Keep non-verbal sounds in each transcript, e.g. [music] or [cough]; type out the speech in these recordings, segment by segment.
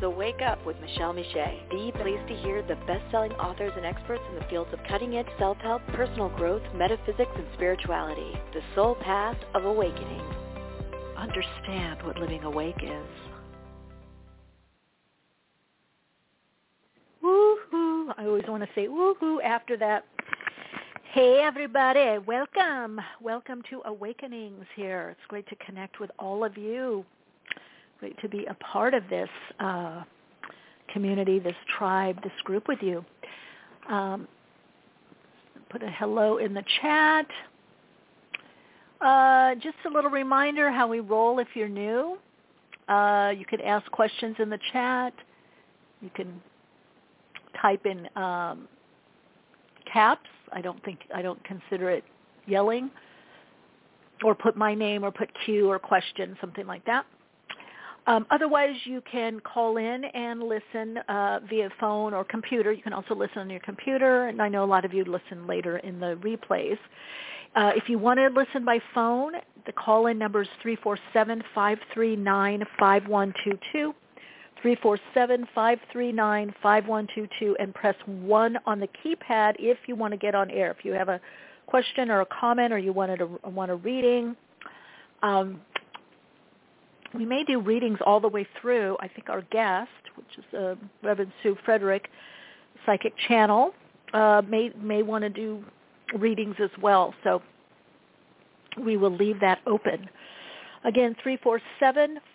So Wake Up with Michele Meiche, the place to hear the best-selling authors and experts in the fields of cutting-edge self-help, personal growth, metaphysics, and spirituality. The soul path of awakening. Understand what living awake is. Woohoo! I always want to say woohoo after that. Hey everybody, welcome. Welcome to Awakenings here. It's great to connect with all of you. Great to be a part of this uh, community, this tribe, this group with you. Um, put a hello in the chat. Uh, just a little reminder how we roll if you're new. Uh, you can ask questions in the chat. You can type in um, caps. I don't think I don't consider it yelling, or put my name, or put Q or question, something like that. Um, otherwise, you can call in and listen uh, via phone or computer. You can also listen on your computer, and I know a lot of you listen later in the replays. Uh, if you want to listen by phone, the call-in number is 347-539-5122. 347-539-5122 and press 1 on the keypad if you want to get on air. If you have a question or a comment or you wanted a, want a reading. Um, we may do readings all the way through. I think our guest, which is uh, Reverend Sue Frederick, Psychic Channel, uh, may may want to do readings as well. So we will leave that open. Again,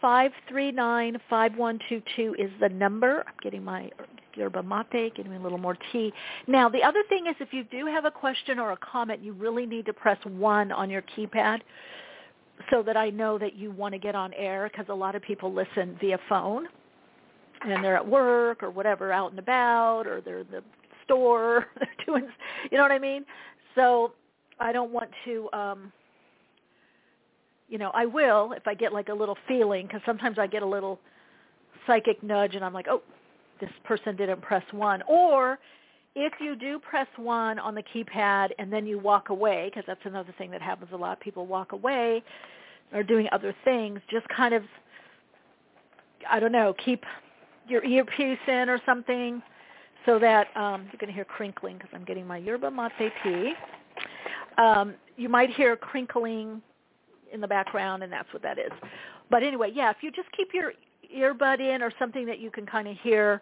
347-539-5122 is the number. I'm getting my yerba mate, getting me a little more tea. Now, the other thing is if you do have a question or a comment, you really need to press 1 on your keypad so that I know that you want to get on air because a lot of people listen via phone and they're at work or whatever, out and about, or they're in the store, [laughs] they're doing, you know what I mean? So I don't want to, um, you know, I will if I get like a little feeling because sometimes I get a little psychic nudge and I'm like, oh, this person didn't press one. Or if you do press one on the keypad and then you walk away, because that's another thing that happens a lot, people walk away or doing other things, just kind of, I don't know, keep your earpiece in or something so that um, you're going to hear crinkling because I'm getting my yerba mate tea. Um, you might hear crinkling in the background, and that's what that is. But anyway, yeah, if you just keep your earbud in or something that you can kind of hear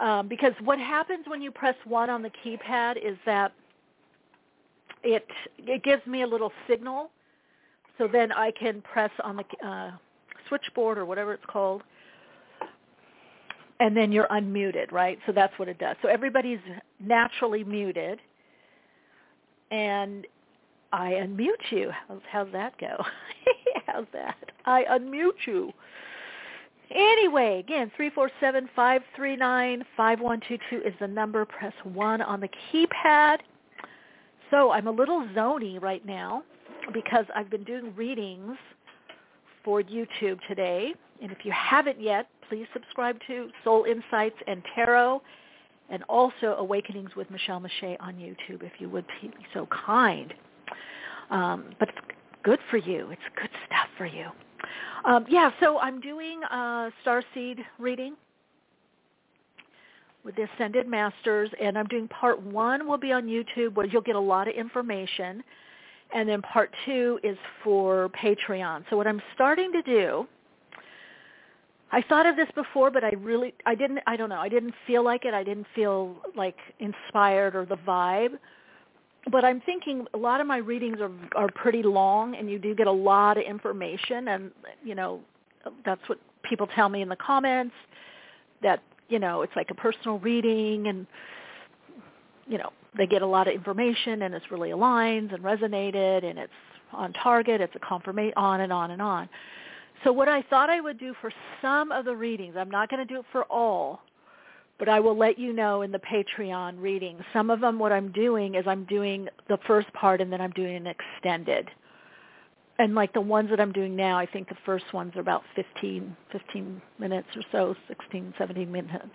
um, because what happens when you press one on the keypad is that it it gives me a little signal, so then I can press on the uh, switchboard or whatever it's called, and then you're unmuted, right? So that's what it does. So everybody's naturally muted, and I unmute you. How's, how's that go? [laughs] how's that? I unmute you. Anyway, again, 347-539-5122 is the number. Press 1 on the keypad. So I'm a little zony right now because I've been doing readings for YouTube today. And if you haven't yet, please subscribe to Soul Insights and Tarot and also Awakenings with Michele Meiche on YouTube if you would be so kind. Um, but it's good for you. It's good stuff for you. Um, yeah, so I'm doing a Starseed reading with the Ascended Masters, and I'm doing part one will be on YouTube where you'll get a lot of information, and then part two is for Patreon. So what I'm starting to do, I thought of this before, but I really, I didn't, I don't know, I didn't feel like it. I didn't feel like inspired or the vibe but I'm thinking a lot of my readings are are pretty long, and you do get a lot of information, and you know that's what people tell me in the comments that you know it's like a personal reading, and you know they get a lot of information and it's really aligns and resonated and it's on target, it's a confirmation, on and on and on. So what I thought I would do for some of the readings, I'm not going to do it for all, but I will let you know in the Patreon readings. Some of them, what I'm doing is I'm doing the first part and then I'm doing an extended. And like the ones that I'm doing now, I think the first ones are about 15, 15 minutes or so, 16, 17 minutes.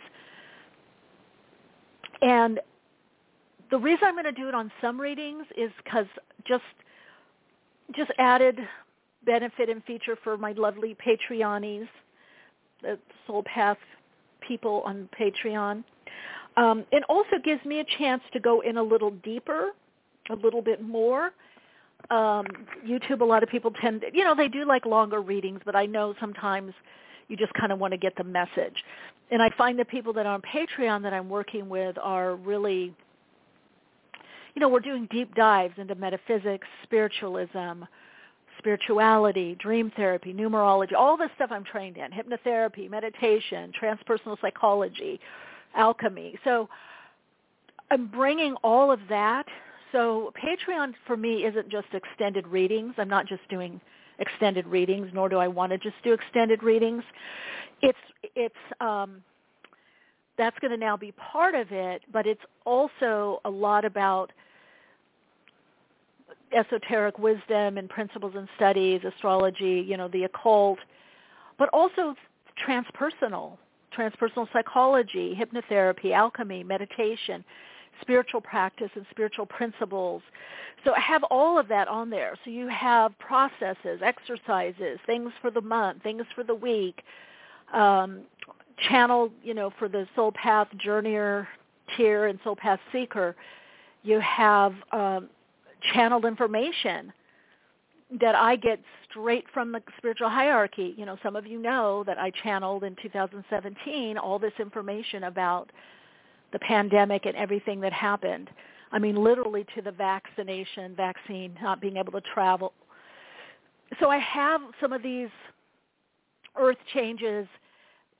And the reason I'm going to do it on some readings is because just just added benefit and feature for my lovely Patreonies, the Soul Path people on Patreon. Um, it also gives me a chance to go in a little deeper, a little bit more. Um, YouTube, a lot of people tend, to, you know, they do like longer readings, but I know sometimes you just kind of want to get the message. And I find the people that are on Patreon that I'm working with are really, you know, we're doing deep dives into metaphysics, spiritualism, spirituality, dream therapy, numerology, all the stuff I'm trained in, hypnotherapy, meditation, transpersonal psychology, alchemy. So I'm bringing all of that. So Patreon for me isn't just extended readings. I'm not just doing extended readings, nor do I want to just do extended readings. It's it's um, that's going to now be part of it, but it's also a lot about esoteric wisdom and principles and studies, astrology, you know, the occult, but also transpersonal, transpersonal psychology, hypnotherapy, alchemy, meditation, spiritual practice and spiritual principles. So I have all of that on there. So you have processes, exercises, things for the month, things for the week, um, channel, you know, for the soul path journeyer tier and soul path seeker. You have um, channeled information that I get straight from the spiritual hierarchy. You know, some of you know that I channeled in 2017 all this information about the pandemic and everything that happened. I mean, literally to the vaccination, vaccine, not being able to travel. So I have some of these earth changes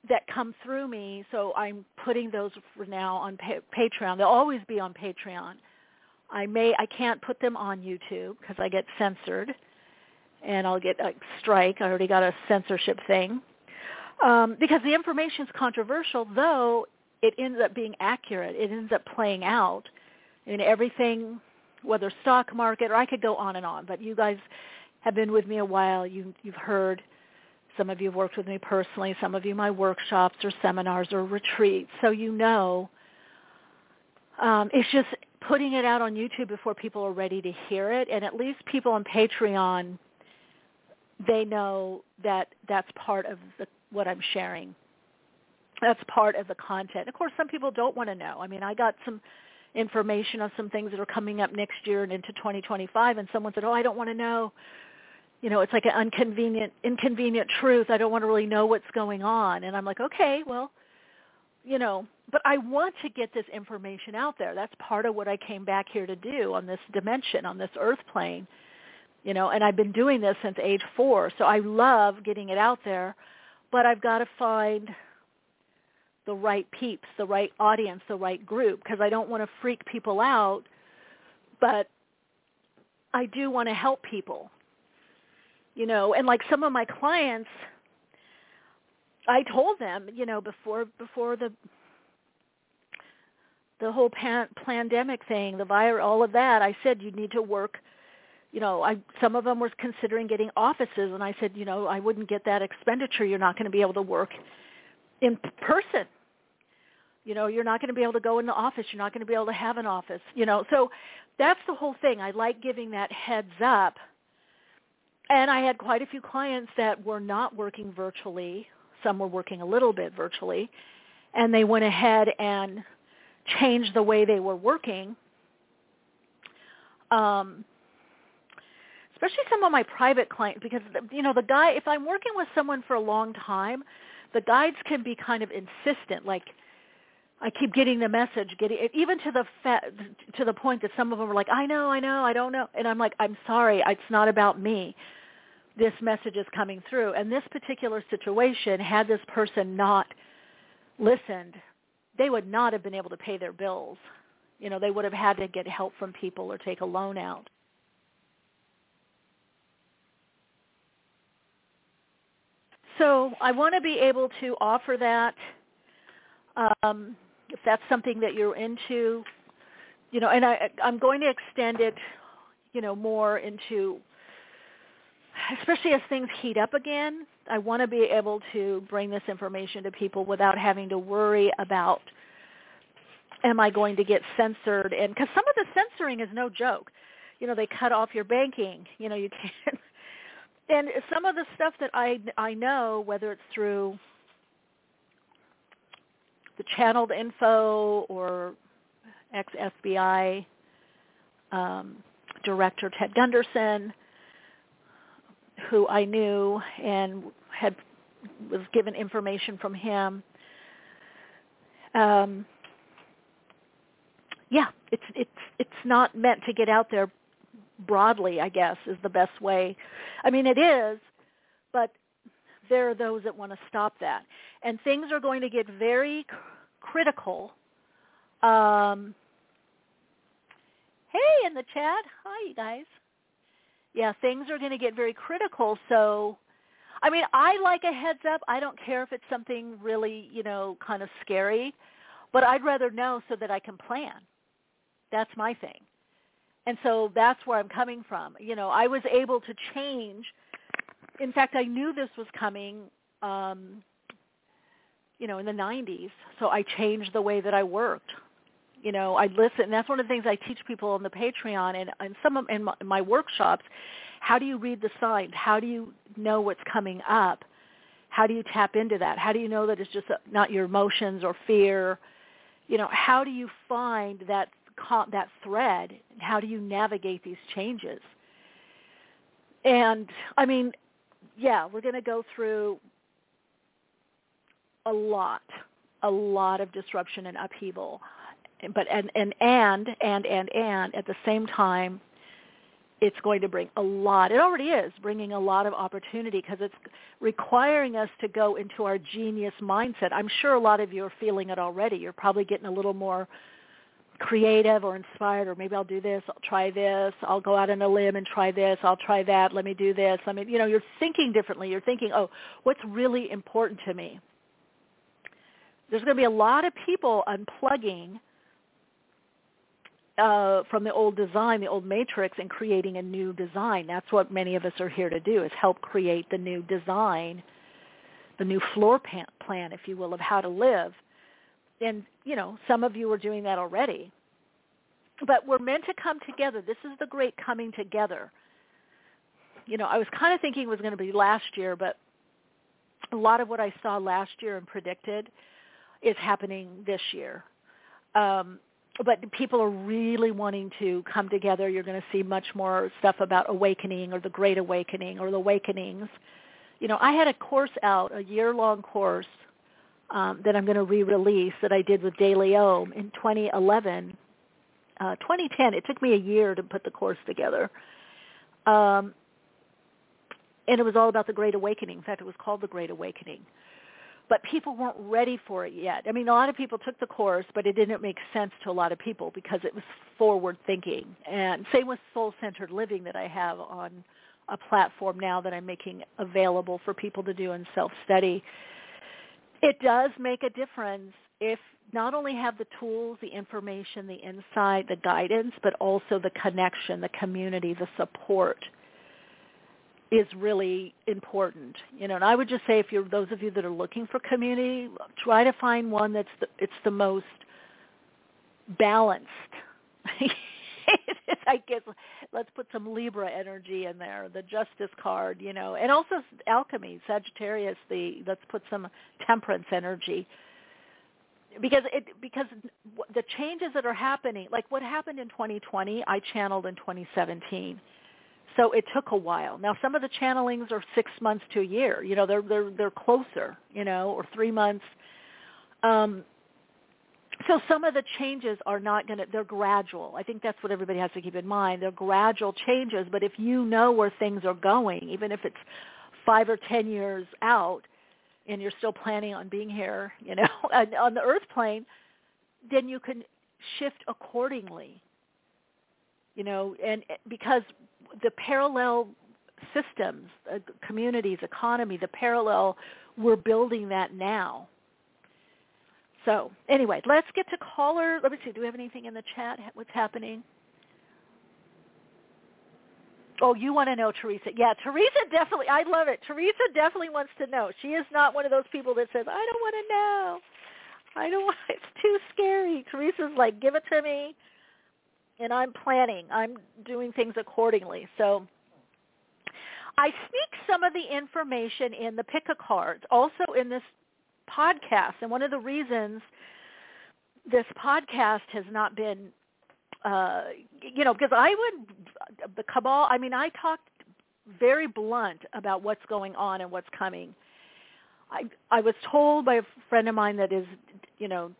that come through me, so I'm putting those for now on pa- Patreon. They'll always be on Patreon. I may I can't put them on YouTube because I get censored, and I'll get a strike. I already got a censorship thing um, because the information is controversial. Though it ends up being accurate, it ends up playing out in everything, whether stock market or I could go on and on. But you guys have been with me a while. You you've heard. Some of you have worked with me personally. Some of you my workshops or seminars or retreats. So you know um, it's just putting it out on YouTube before people are ready to hear it, and at least people on Patreon, they know that that's part of the, what I'm sharing. That's part of the content. Of course, some people don't want to know. I mean, I got some information on some things that are coming up next year and into 2025, and someone said, "Oh, I don't want to know." You know, it's like an inconvenient, inconvenient truth. I don't want to really know what's going on, and I'm like, okay, well, you know, but I want to get this information out there. That's part of what I came back here to do on this dimension, on this earth plane. You know, and I've been doing this since age 4. So I love getting it out there, but I've got to find the right peeps, the right audience, the right group because I don't want to freak people out, but I do want to help people. You know, and like some of my clients I told them, you know, before before the the whole pan, pandemic thing, the virus, all of that, I said you need to work. You know, I some of them were considering getting offices, and I said, you know, I wouldn't get that expenditure. You're not going to be able to work in person. You know, you're not going to be able to go in the office. You're not going to be able to have an office. You know, so that's the whole thing. I like giving that heads up. And I had quite a few clients that were not working virtually some were working a little bit virtually, and they went ahead and changed the way they were working. Um, especially some of my private clients, because you know the guy. If I'm working with someone for a long time, the guides can be kind of insistent, like. I keep getting the message, getting even to the fa- to the point that some of them are like, "I know, I know, I don't know," and I'm like, "I'm sorry, it's not about me this message is coming through. And this particular situation, had this person not listened, they would not have been able to pay their bills. You know, they would have had to get help from people or take a loan out. So I want to be able to offer that um, if that's something that you're into, you know, and I, I'm going to extend it, you know, more into, especially as things heat up again. I want to be able to bring this information to people without having to worry about, am I going to get censored? And because some of the censoring is no joke. You know, they cut off your banking. You know, you [laughs] can't and some of the stuff that I I know, whether it's through the channeled info or ex-FBI um, director Ted Gunderson, who I knew and had was given information from him. Um, yeah, it's it's it's not meant to get out there broadly, I guess, is the best way. I mean, it is, but there are those that want to stop that. And things are going to get very critical. Um, hey, in the chat. Hi, you guys. Yeah, things are going to get very critical. So, I mean, I like a heads up. I don't care if it's something really, you know, kind of scary, but I'd rather know so that I can plan. That's my thing and so that's where I'm coming from. You know, I was able to change. In fact, I knew this was coming. Um, you know, in the 90s, so I changed the way that I worked. You know, I listen. That's one of the things I teach people on the Patreon and, and some of in my, in my workshops. How do you read the signs? How do you know what's coming up? How do you tap into that? How do you know that it's just not your emotions or fear? You know, how do you find that that thread how do you navigate these changes and i mean yeah we're going to go through a lot a lot of disruption and upheaval but and and and and and and at the same time it's going to bring a lot it already is bringing a lot of opportunity because it's requiring us to go into our genius mindset i'm sure a lot of you are feeling it already you're probably getting a little more creative or inspired or maybe I'll do this, I'll try this, I'll go out on a limb and try this, I'll try that, let me do this. I mean, you know, you're thinking differently. You're thinking, oh, what's really important to me? There's going to be a lot of people unplugging uh, from the old design, the old matrix, and creating a new design. That's what many of us are here to do, is help create the new design, the new floor plan, if you will, of how to live. And you know some of you are doing that already. But we're meant to come together. This is the great coming together. You know i was kind of thinking it was going to be last year but a lot of what i saw last year and predicted is happening this year. Um, but people are really wanting to come together you're going to see much more stuff about awakening or the great awakening or the awakenings you know i had a course out a year long course um, that I'm going to re-release that I did with DeLeon in 2011. Uh, 2010, it took me a year to put the course together. Um, and it was all about the Great Awakening. In fact, it was called the Great Awakening. But people weren't ready for it yet. I mean, a lot of people took the course, but it didn't make sense to a lot of people because it was forward thinking. And same with soul-centered living that I have on a platform now that I'm making available for people to do in self-study it does make a difference if not only have the tools, the information, the insight, the guidance, but also the connection, the community, the support is really important. You know, and I would just say if you're those of you that are looking for community, try to find one that's the, it's the most balanced. [laughs] I guess let's put some Libra energy in there, the Justice card, you know, and also alchemy, Sagittarius. The let's put some Temperance energy because it because the changes that are happening, like what happened in 2020, I channeled in 2017. So it took a while. Now some of the channelings are six months to a year. You know, they're they're they're closer. You know, or three months. Um, so some of the changes are not going to, they're gradual. I think that's what everybody has to keep in mind. They're gradual changes, but if you know where things are going, even if it's five or ten years out, and you're still planning on being here, you know, [laughs] on the earth plane, then you can shift accordingly. You know, and because the parallel systems, uh, communities, economy, the parallel, we're building that now. So anyway, let's get to caller. Let me see. Do we have anything in the chat? What's happening? Oh, you want to know, Teresa? Yeah, Teresa definitely. I love it. Teresa definitely wants to know. She is not one of those people that says, "I don't want to know. I don't [laughs] want. It's too scary." Teresa's like, "Give it to me," and I'm planning. I'm doing things accordingly. So I sneak some of the information in the pick a cards, also in this podcast. And one of the reasons this podcast has not been, uh, you know, because I would, the cabal, I mean, I talked very blunt about what's going on and what's coming. I I was told by a friend of mine that is, you know,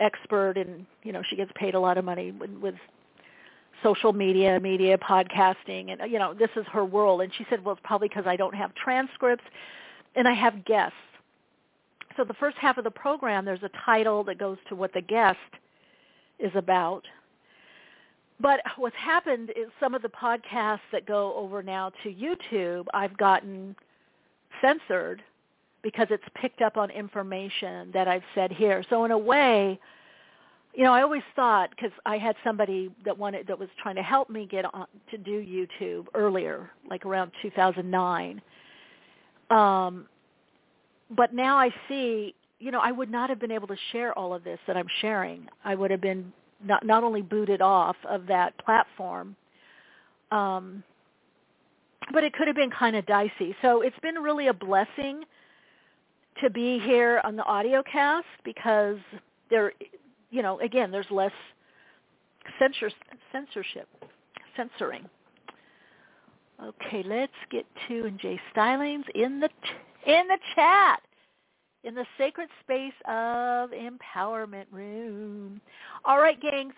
expert and you know she gets paid a lot of money with, with social media, media, podcasting, and you know this is her world. And she said, well, it's probably because I don't have transcripts and I have guests so the first half of the program, there's a title that goes to what the guest is about. But what's happened is some of the podcasts that go over now to YouTube, I've gotten censored because it's picked up on information that I've said here. So in a way, you know, I always thought because I had somebody that wanted that was trying to help me get on to do YouTube earlier, like around 2009. Um, but now I see, you know, I would not have been able to share all of this that I'm sharing. I would have been not not only booted off of that platform, um, but it could have been kind of dicey. So it's been really a blessing to be here on the audio cast because there, you know, again, there's less censor, censorship, censoring. Okay, let's get to and Jay Stylings in the in the chat in the sacred space of empowerment room. All right, gang,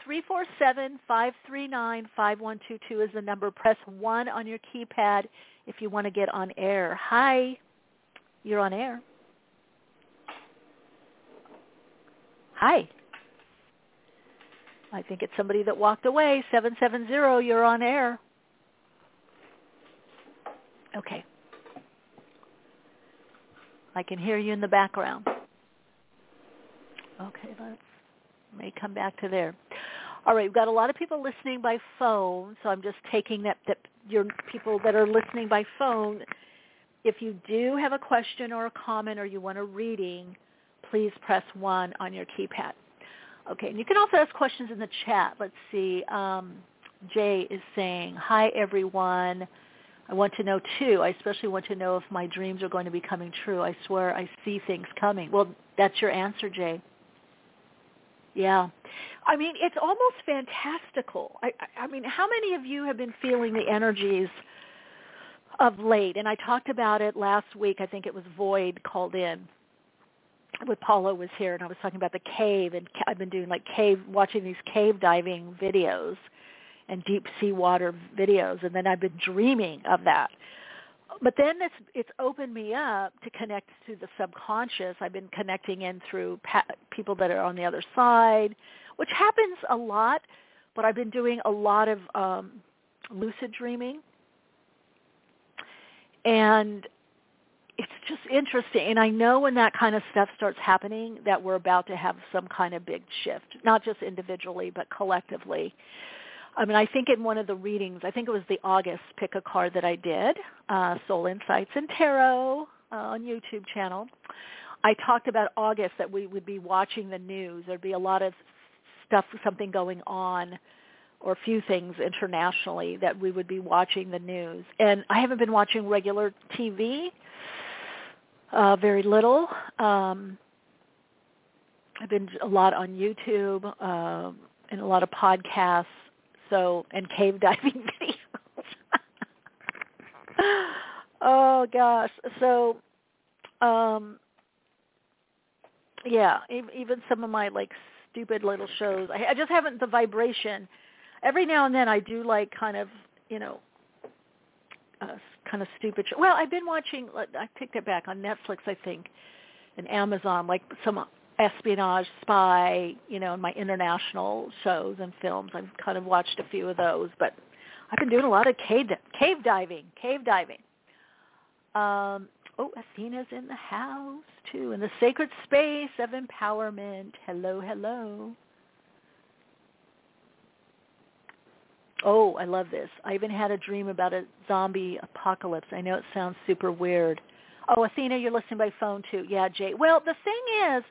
347-539-5122 is the number. Press 1 on your keypad if you want to get on air. Hi, you're on air. Hi. I think it's somebody that walked away. 770, you're on air. Okay. I can hear you in the background. Okay, let's may come back to there. All right, we've got a lot of people listening by phone, so I'm just taking that that your people that are listening by phone. If you do have a question or a comment or you want a reading, please press one on your keypad. Okay, and you can also ask questions in the chat. Let's see. Um, Jay is saying, "Hi everyone." I want to know too. I especially want to know if my dreams are going to be coming true. I swear I see things coming. Well, that's your answer, Jay. Yeah. I mean, it's almost fantastical. I, I, I mean, how many of you have been feeling the energies of late? And I talked about it last week. I think it was Void called in with Paula was here, and I was talking about the cave, and I've been doing like cave, watching these cave diving videos and deep sea water videos, and then I've been dreaming of that. But then it's it's opened me up to connect to the subconscious. I've been connecting in through pa- people that are on the other side, which happens a lot. But I've been doing a lot of um, lucid dreaming, and it's just interesting. And I know when that kind of stuff starts happening that we're about to have some kind of big shift, not just individually but collectively. I mean, I think in one of the readings, I think it was the August pick a card that I did, uh, Soul Insights and Tarot uh, on YouTube channel. I talked about August that we would be watching the news. There'd be a lot of stuff, something going on, or a few things internationally that we would be watching the news. And I haven't been watching regular TV, uh, very little. Um, I've been a lot on YouTube uh, and a lot of podcasts so and cave [laughs] diving videos. [laughs] oh gosh. So um yeah, even some of my like stupid little shows. I, I just haven't the vibration. Every now and then I do like kind of, you know, uh, kind of stupid. Show. Well, I've been watching. I picked it back on Netflix, I think, and Amazon, like some espionage, spy, you know, my international shows and films. I've kind of watched a few of those, but I've been doing a lot of cave cave diving, cave diving. Um, oh, Athena's in the house too, in the sacred space of empowerment. Hello, hello. Oh, I love this. I even had a dream about a zombie apocalypse. I know it sounds super weird. Oh, Athena, you're listening by phone too. Yeah, Jay. Well, the thing is,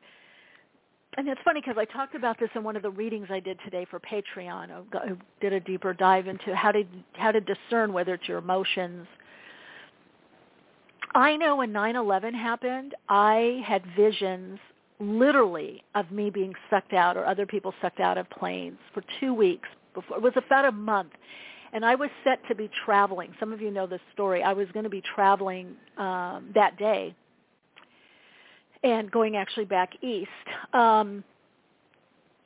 and it's funny because I talked about this in one of the readings I did today for Patreon. I did a deeper dive into how to how to discern whether it's your emotions. I know when 9/11 happened, I had visions literally of me being sucked out or other people sucked out of planes for 2 weeks before it was about a month and I was set to be traveling. Some of you know this story. I was going to be traveling um, that day and going actually back east. Um,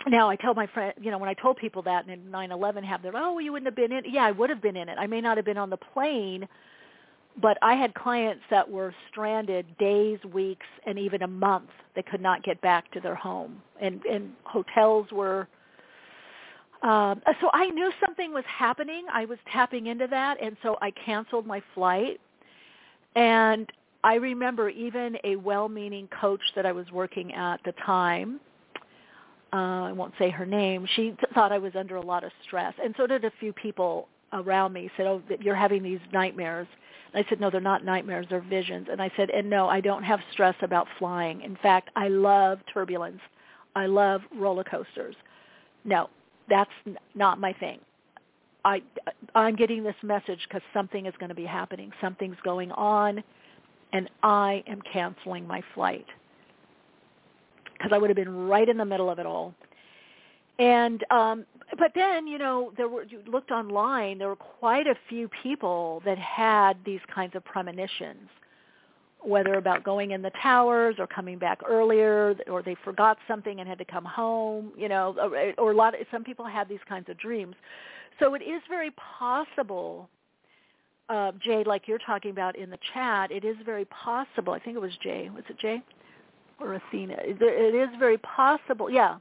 now I tell my friend, you know, when I told people that and 9/11 happened, oh, you wouldn't have been in. It. Yeah, I would have been in it. I may not have been on the plane, but I had clients that were stranded days, weeks, and even a month. They could not get back to their home, and and hotels were um, so I knew something was happening. I was tapping into that, and so I canceled my flight. And I remember even a well-meaning coach that I was working at the time. Uh, I won't say her name. She th- thought I was under a lot of stress, and so did a few people around me. Said, "Oh, you're having these nightmares." And I said, "No, they're not nightmares; they're visions." And I said, "And no, I don't have stress about flying. In fact, I love turbulence. I love roller coasters. No, that's not my thing. I I'm getting this message because something is going to be happening. Something's going on, and I am canceling my flight because I would have been right in the middle of it all. And um, but then you know there were you looked online. There were quite a few people that had these kinds of premonitions whether about going in the towers or coming back earlier or they forgot something and had to come home you know or, or a lot of some people have these kinds of dreams. So it is very possible uh, jay like you're talking about in the chat it is very possible i think it was jay was it jay? Or athena it is very possible yeah.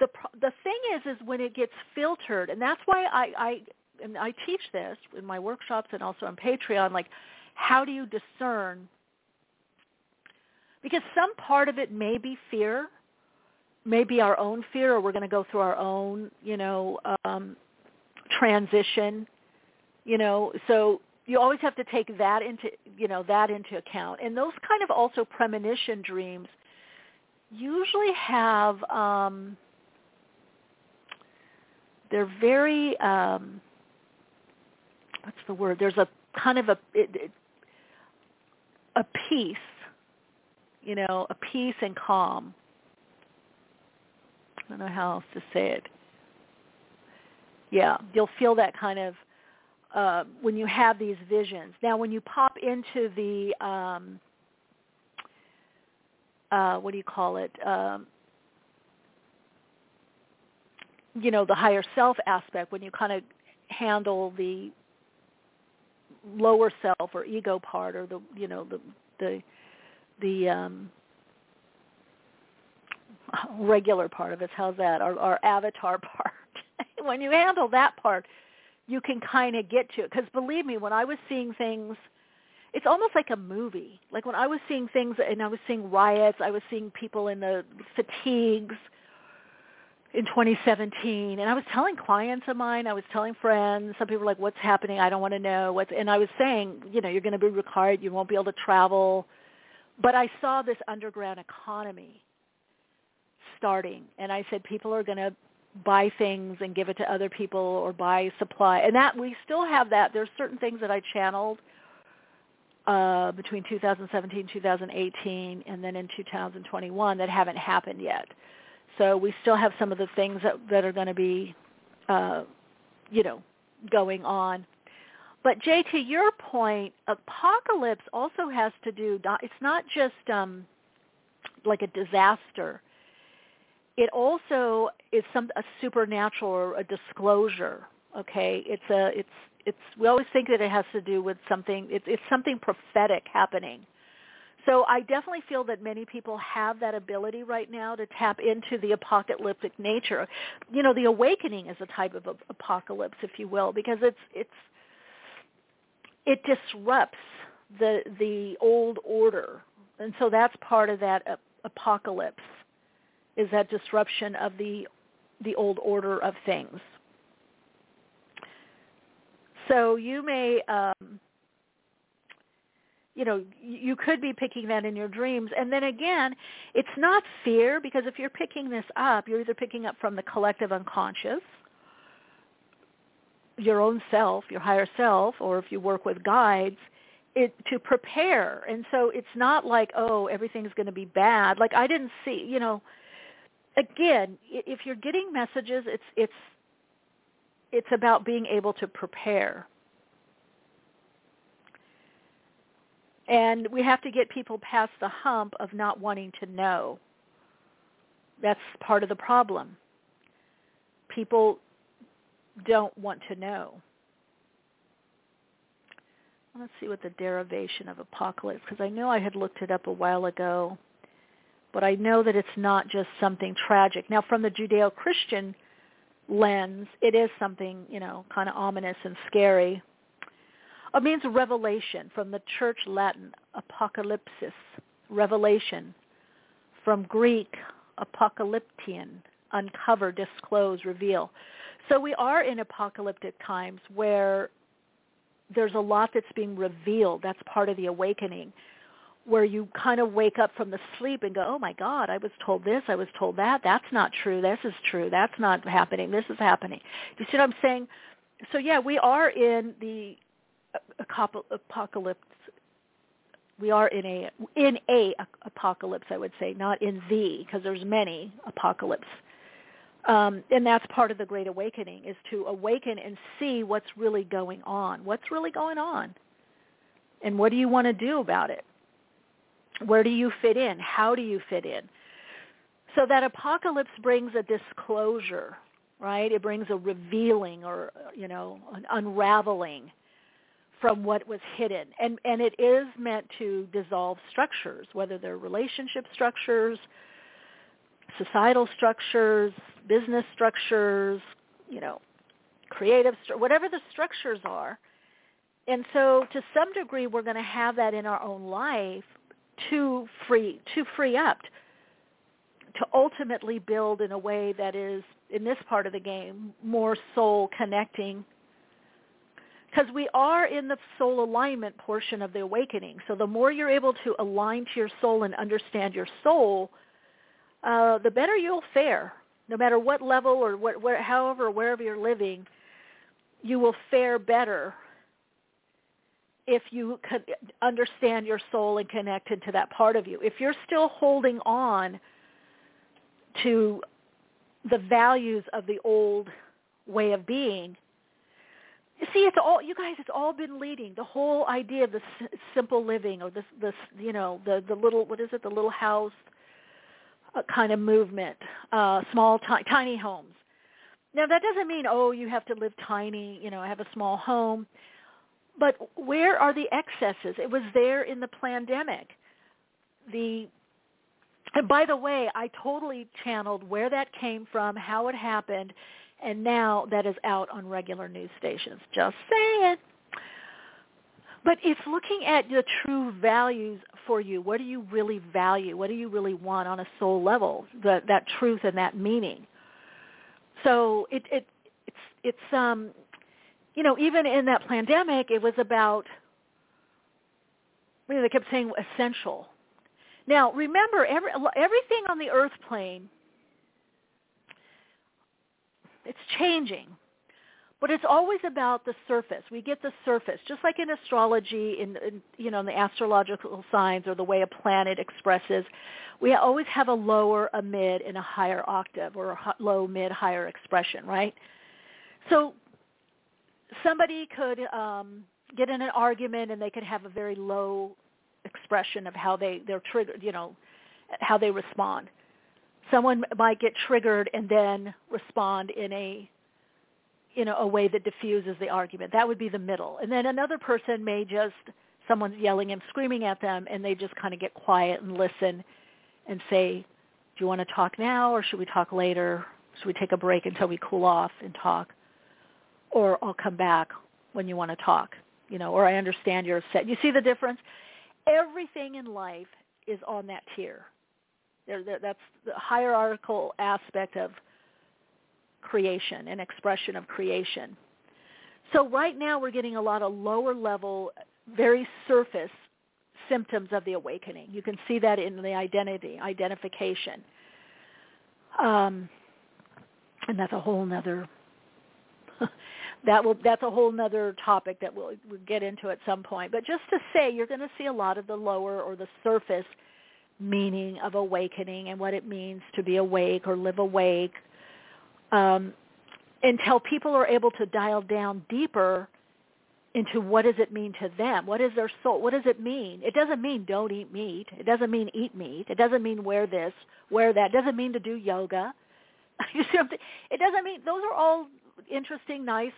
The the thing is is when it gets filtered and that's why i i and i teach this in my workshops and also on patreon like how do you discern because some part of it may be fear, maybe our own fear, or we're going to go through our own, you know, um, transition, you know. So you always have to take that into, you know, that into account. And those kind of also premonition dreams usually have, um, they're very, um, what's the word? There's a kind of a, it, it, a peace you know, a peace and calm. I don't know how else to say it. Yeah, you'll feel that kind of uh, when you have these visions. Now, when you pop into the um, uh, what do you call it? Um, you know, the higher self aspect. When you kind of handle the lower self or ego part, or the you know the the the um, [laughs] regular part of us. How's that? Our, our avatar [laughs] part. when you handle that part, you can kind of get to it. Because believe me, when I was seeing things, it's almost like a movie. Like when I was seeing things, and I was seeing riots, I was seeing people in the fatigues in 2017 and I was telling clients of mine, I was telling friends, some people were like, what's happening? I don't want to know. What's, and I was saying, you know, you're going to be required, you won't be able to travel. But I saw this underground economy starting, and I said people are going to buy things and give it to other people or buy supply. And that we still have that. There's certain things that I channeled uh, between 2017, 2018, and then in 2021 that haven't happened yet. So we still have some of the things that, that are going to be, uh, you know, going on. But Jay, to your point, apocalypse also has to do. It's not just um, like a disaster. It also is some a supernatural or a disclosure. Okay, it's a it's it's we always think that it has to do with something. It's it's something prophetic happening. So I definitely feel that many people have that ability right now to tap into the apocalyptic nature. You know, the awakening is a type of apocalypse, if you will, because it's it's it disrupts the the old order, and so that's part of that apocalypse is that disruption of the the old order of things. So you may um, you know you could be picking that in your dreams and then again it's not fear because if you're picking this up you're either picking up from the collective unconscious your own self your higher self or if you work with guides it to prepare and so it's not like oh everything's going to be bad like i didn't see you know again if you're getting messages it's it's it's about being able to prepare And we have to get people past the hump of not wanting to know. That's part of the problem. People don't want to know. Let's see what the derivation of apocalypse, because I know I had looked it up a while ago, but I know that it's not just something tragic. Now, from the Judeo-Christian lens, it is something, you know, kind of ominous and scary. It means revelation from the church Latin apocalypsis, revelation. From Greek apocalyptian, uncover, disclose, reveal. So we are in apocalyptic times where there's a lot that's being revealed. That's part of the awakening where you kind of wake up from the sleep and go, oh my God, I was told this, I was told that. That's not true. This is true. That's not happening. This is happening. You see what I'm saying? So yeah, we are in the apocalypse we are in a in a apocalypse i would say not in the because there's many apocalypse um, and that's part of the great awakening is to awaken and see what's really going on. What's really going on? And what do you want to do about it? Where do you fit in? How do you fit in? So that apocalypse brings a disclosure right? It brings a revealing or you know an unraveling from what was hidden. And, and it is meant to dissolve structures, whether they're relationship structures, societal structures, business structures, you know, creative, whatever the structures are. And so to some degree, we're going to have that in our own life to free, to free up, to ultimately build in a way that is, in this part of the game, more soul connecting because we are in the soul alignment portion of the awakening. So the more you're able to align to your soul and understand your soul, uh, the better you'll fare. No matter what level or what, where, however, wherever you're living, you will fare better if you understand your soul and connected to that part of you. If you're still holding on to the values of the old way of being, see it's all you guys it's all been leading the whole idea of the simple living or this this you know the the little what is it the little house kind of movement uh small t- tiny homes now that doesn't mean oh you have to live tiny you know have a small home but where are the excesses it was there in the pandemic the and by the way i totally channeled where that came from how it happened and now that is out on regular news stations. Just saying. But it's looking at the true values for you. What do you really value? What do you really want on a soul level? That that truth and that meaning. So it it it's it's um you know even in that pandemic it was about you know, they kept saying essential. Now remember every everything on the earth plane it's changing. But it's always about the surface. We get the surface, just like in astrology, in, in you know, in the astrological signs or the way a planet expresses. We always have a lower, a mid, and a higher octave, or a low, mid, higher expression, right? So somebody could um, get in an argument, and they could have a very low expression of how they they're triggered, you know, how they respond someone might get triggered and then respond in a you know a way that diffuses the argument that would be the middle and then another person may just someone's yelling and screaming at them and they just kind of get quiet and listen and say, do you want to talk now or should we talk later? Should we take a break until we cool off and talk? Or I'll come back when you want to talk, you know, or I understand you're upset. You see the difference? Everything in life is on that tier. There, there, that's the hierarchical aspect of creation and expression of creation. So right now we're getting a lot of lower level, very surface symptoms of the awakening. You can see that in the identity, identification. Um, and that's a whole nother [laughs] that will that's a whole nother topic that we'll, we'll get into at some point. But just to say, you're going to see a lot of the lower or the surface meaning of awakening and what it means to be awake or live awake um, until people are able to dial down deeper into what does it mean to them? What is their soul? What does it mean? It doesn't mean don't eat meat. It doesn't mean eat meat. It doesn't mean wear this, wear that. It doesn't mean to do yoga. [laughs] It doesn't mean those are all interesting, nice,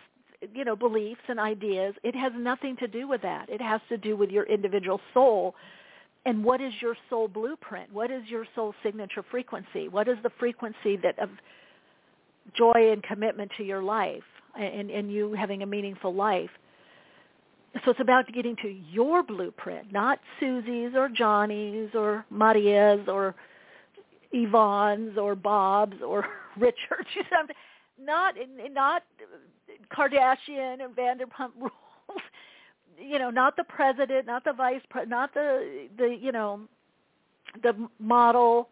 you know, beliefs and ideas. It has nothing to do with that. It has to do with your individual soul and what is your soul blueprint? What is your soul signature frequency? What is the frequency that of joy and commitment to your life and, and you having a meaningful life? So it's about getting to your blueprint, not Susie's or Johnny's or Maria's or Yvonne's or Bob's or [laughs] Richard's. You know, Not not Kardashian and Vanderpump [laughs] Rules you know, not the president, not the vice president, not the the you know, the model,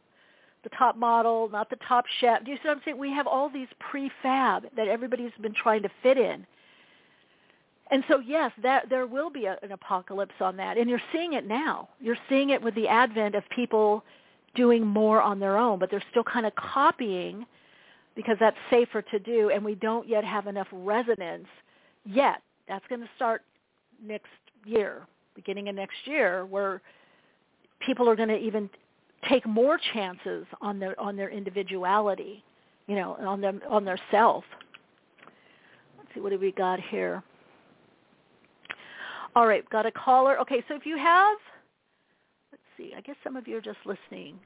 the top model, not the top chef. Do you see what I'm saying? We have all these prefab that everybody's been trying to fit in. And so yes, that there will be a, an apocalypse on that, and you're seeing it now. You're seeing it with the advent of people doing more on their own, but they're still kind of copying because that's safer to do, and we don't yet have enough resonance yet. That's going to start next year, beginning of next year, where people are going to even take more chances on their on their individuality, you know, on them on their self. Let's see what do we got here. All right, got a caller. Okay, so if you have, let's see, I guess some of you are just listening.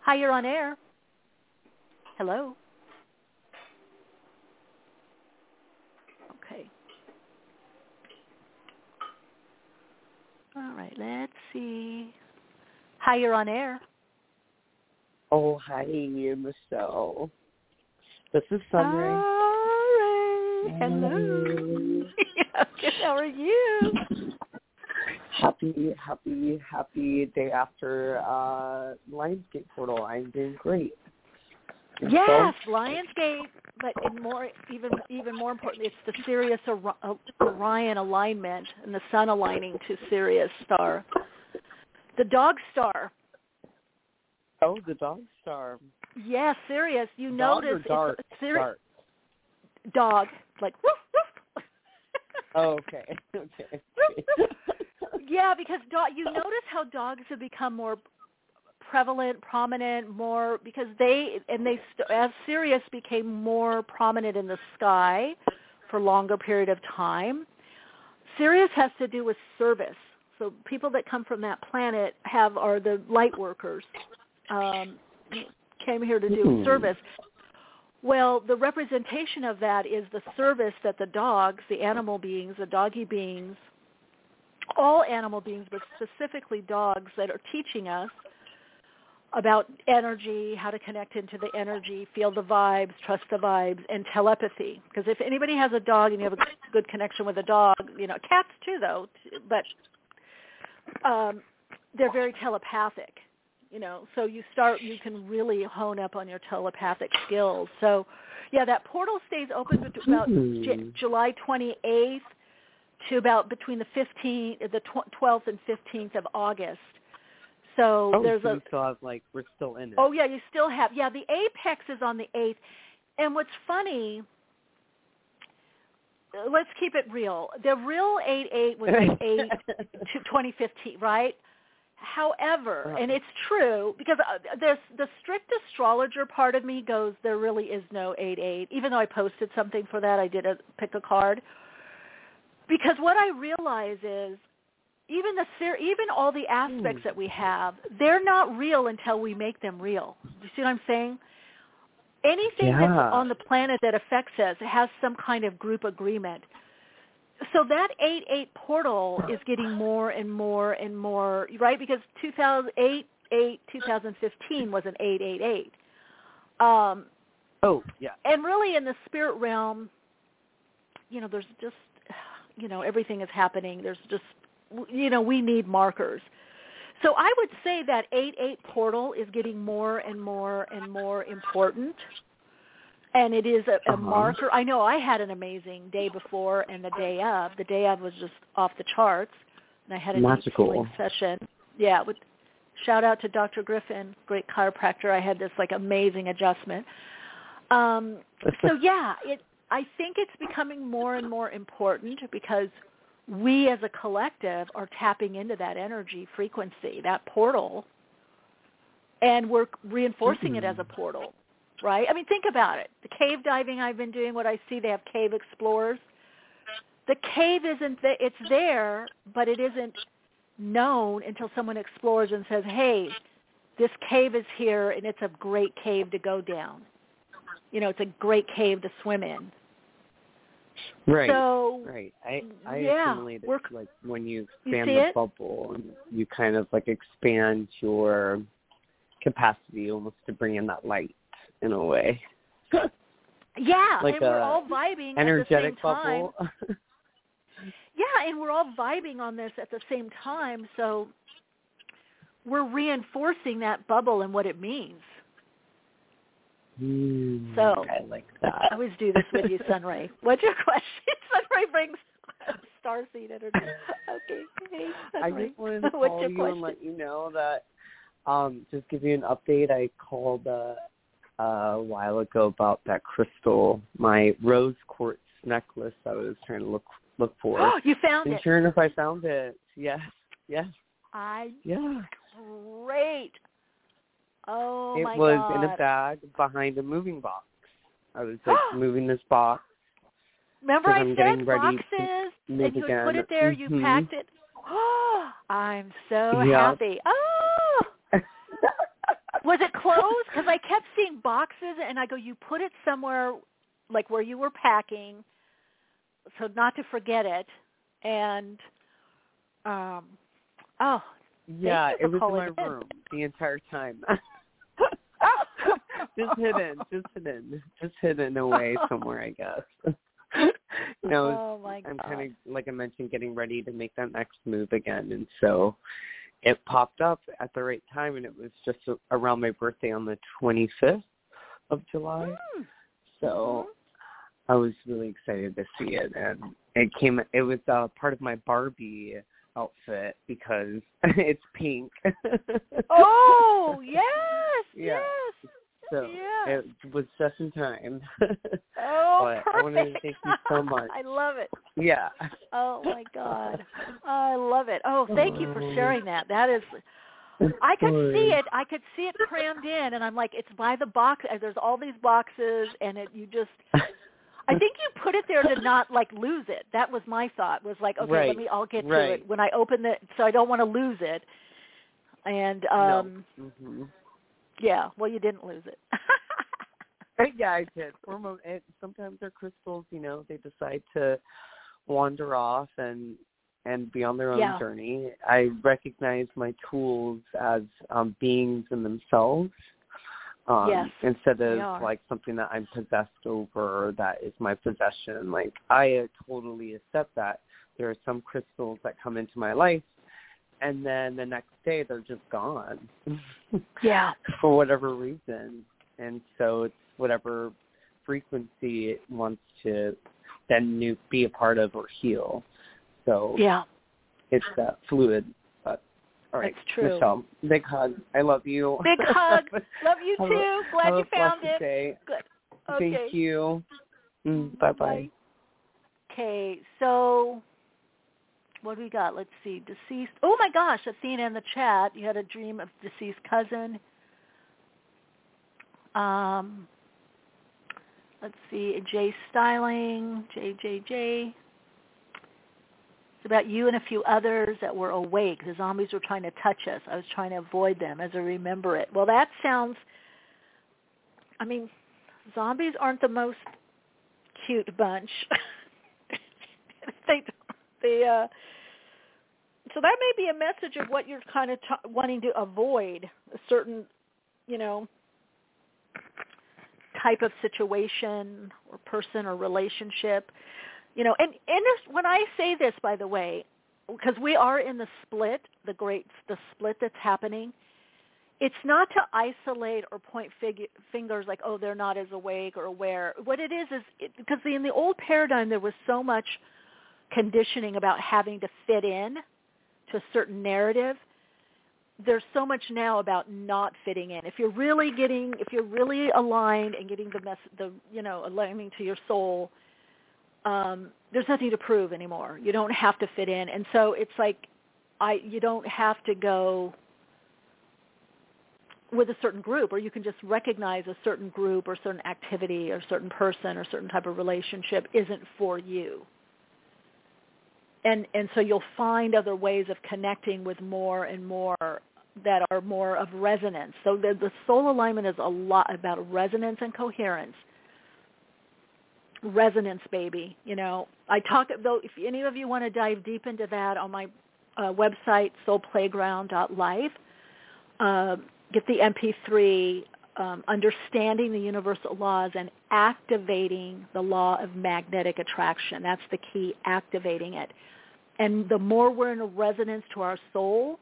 Hi, you're on air. Hello. Okay. All right, let's see. Hi, you're on air. Oh, hi, Michelle. This is Sunray. Right. Hello. [laughs] How are you? Happy, happy, happy day after uh Lionsgate portal. I'm doing great. Yes, Lionsgate, but more even even more importantly, it's the Sirius Orion alignment and the Sun aligning to Sirius star, the Dog Star. Oh, the Dog Star. Yes, Sirius. You dog notice dart, it's a Sirius dog, like woof woof. [laughs] oh, okay. [laughs] Okay. [laughs] yeah, because dog. You notice how dogs have become more prevalent, prominent, more because they and they as Sirius became more prominent in the sky for longer period of time. Sirius has to do with service. So people that come from that planet have are the light workers. Um, came here to do mm. service. Well, the representation of that is the service that the dogs, the animal beings, the doggy beings, all animal beings, but specifically dogs that are teaching us about energy, how to connect into the energy, feel the vibes, trust the vibes, and telepathy. Because if anybody has a dog and you have a good connection with a dog, you know, cats too though, but um, they're very telepathic. You know, so you start, you can really hone up on your telepathic skills. So, yeah, that portal stays open about J- July 28th to about between the 15th, the 12th and 15th of August. So oh, there's so a still have like we're still in it. Oh yeah, you still have yeah. The apex is on the eighth, and what's funny. Let's keep it real. The real eight eight was like [laughs] eight to 2015, right? However, and it's true because uh, there's the strict astrologer part of me goes there really is no eight eight. Even though I posted something for that, I did a pick a card because what I realize is even the even all the aspects Hmm. that we have, they're not real until we make them real. Do you see what I'm saying? Anything Yeah. that's on the planet that affects us has some kind of group agreement. So that 8-8 portal is getting more and more and more, right? Because 2008, 8, 2015 was an 888. Um, Oh, yeah. and really in the spirit realm, you know, there's just, you know, everything is happening. There's just, you know, we need markers. So I would say that 8-8 portal is getting more and more and more important. And it is a, a Uh-huh. marker. I know I had an amazing day before and the day of. The day of was just off the charts. And I had a Magical. session. Yeah, with shout out to Dr. Griffin, great chiropractor. I had this like amazing adjustment. Um, so [laughs] yeah, it. I think it's becoming more and more important because we as a collective are tapping into that energy frequency, that portal, and we're reinforcing it as a mm-hmm. portal, right? I mean, think about it. The cave diving I've been doing, what I see, they have cave explorers. The cave isn't th- it's there, but it isn't known until someone explores and says, "Hey, this cave is here, and it's a great cave to go down." You know, it's a great cave to swim in. Right. So right. I I yeah, assimilate it like when you You expand see the it? bubble and you kind of like expand your capacity almost to bring in that light in a way. [laughs] yeah, [laughs] Like and we're all vibing Energetic at the same time. bubble. [laughs] Yeah, and we're all vibing on this at the same time, so we're reinforcing that bubble and what it means. Mm, So- I like that. I always do this with you, [laughs] Sunray. What's your [laughs] question? [laughs] Sunray brings starseed energy. Okay, hey, I just wanted to call your you question? and let you know that um just give you an update. I called uh, a while ago about that crystal, my rose quartz necklace I was trying to look look for. Oh, [gasps] you found and it. sure enough I found it. Yes. Yes. I Yeah. great. Oh it was god. in a bag behind a moving box. I was like [gasps] moving this box. Remember I I'm said getting ready to boxes move and you had put it there, you Mhm. packed it. Oh, [gasps] I'm so Yeah. happy. Oh, [laughs] was it closed? Because I kept seeing boxes, and I go, you put it somewhere like where you were packing, so not to forget it. And um, oh, yeah, it was in my room the entire time. [laughs] [laughs] just hidden, just hidden, just hidden away somewhere, I guess. [laughs] you know, oh my god. I'm kind of like I mentioned, getting ready to make that next move again, and so it popped up at the right time, and it was just around my birthday on the 25th of July. Hmm. So I was really excited to see it, and it came. It was uh, part of my Barbie outfit because [laughs] it's pink. Oh [laughs] yes, Yeah. yes. so yeah. it was just in time. [laughs] Oh, but perfect. I wanted to thank you so much. I love it. yeah. Oh my God, I love it. Oh, thank you for oh. sharing that. That is, I could see it. I could see it crammed in, and I'm like, it's by the box. There's all these boxes, and it you just. I think you put it there to not like lose it. That was my thought. Was like, okay, Right, let me. I'll get to it when I open it, so I don't want to lose it. And um no. hmm yeah, well, you didn't lose it. [laughs] yeah, I did. For a moment, it, sometimes they're crystals. You know, they decide to wander off and and be on their own Yeah. journey. I recognize my tools as um, beings in themselves. Um, Yes, instead of like something that I'm possessed over or that is my possession. Like I uh, totally accept that. There are some crystals that come into my life and then the next day they're just gone. [laughs] yeah. for whatever reason. And so it's whatever frequency it wants to then new, be a part of or heal. So Yeah. it's that fluid. All right, That's true. Michelle, big hug. I love you. Big hug. [laughs] Love you too. Glad you found it. Day. Good. Okay. Thank you. Mm, bye bye. Okay, so what do we got? Let's see. Deceased. Oh my gosh, Athena in the chat. You had a dream of deceased cousin. Um, let's see. Jay Styling. J J J. The about you and a few others that were awake. The zombies were trying to touch us. I was trying to avoid them as I remember it. Well, that sounds, I mean, zombies aren't the most cute bunch. [laughs] they, they, uh, so that may be a message of what you're kind of t- wanting to avoid a certain, you know, type of situation or person or relationship you know and and when i say this by the way because we are in the split the great the split that's happening it's not to isolate or point fig- fingers like oh they're not as awake or aware what it is is because in the old paradigm there was so much conditioning about having to fit in to a certain narrative there's so much now about not fitting in. If you're really getting, if you're really aligned and getting the mess, the you know, aligning to your soul, um, there's nothing to prove anymore. You don't have to fit in, and so it's like, I you don't have to go with a certain group, or you can just recognize a certain group or certain activity or certain person or certain type of relationship isn't for you. And and so you'll find other ways of connecting with more and more that are more of resonance. So the, the soul alignment is a lot about resonance and coherence. Resonance, baby. You know, I talk though. If any of you want to dive deep into that on my uh, website, soulplayground.life, uh, get the MP3, um, understanding the universal laws and activating the law of magnetic attraction. That's the key, activating it. And the more we're in a resonance to our soul,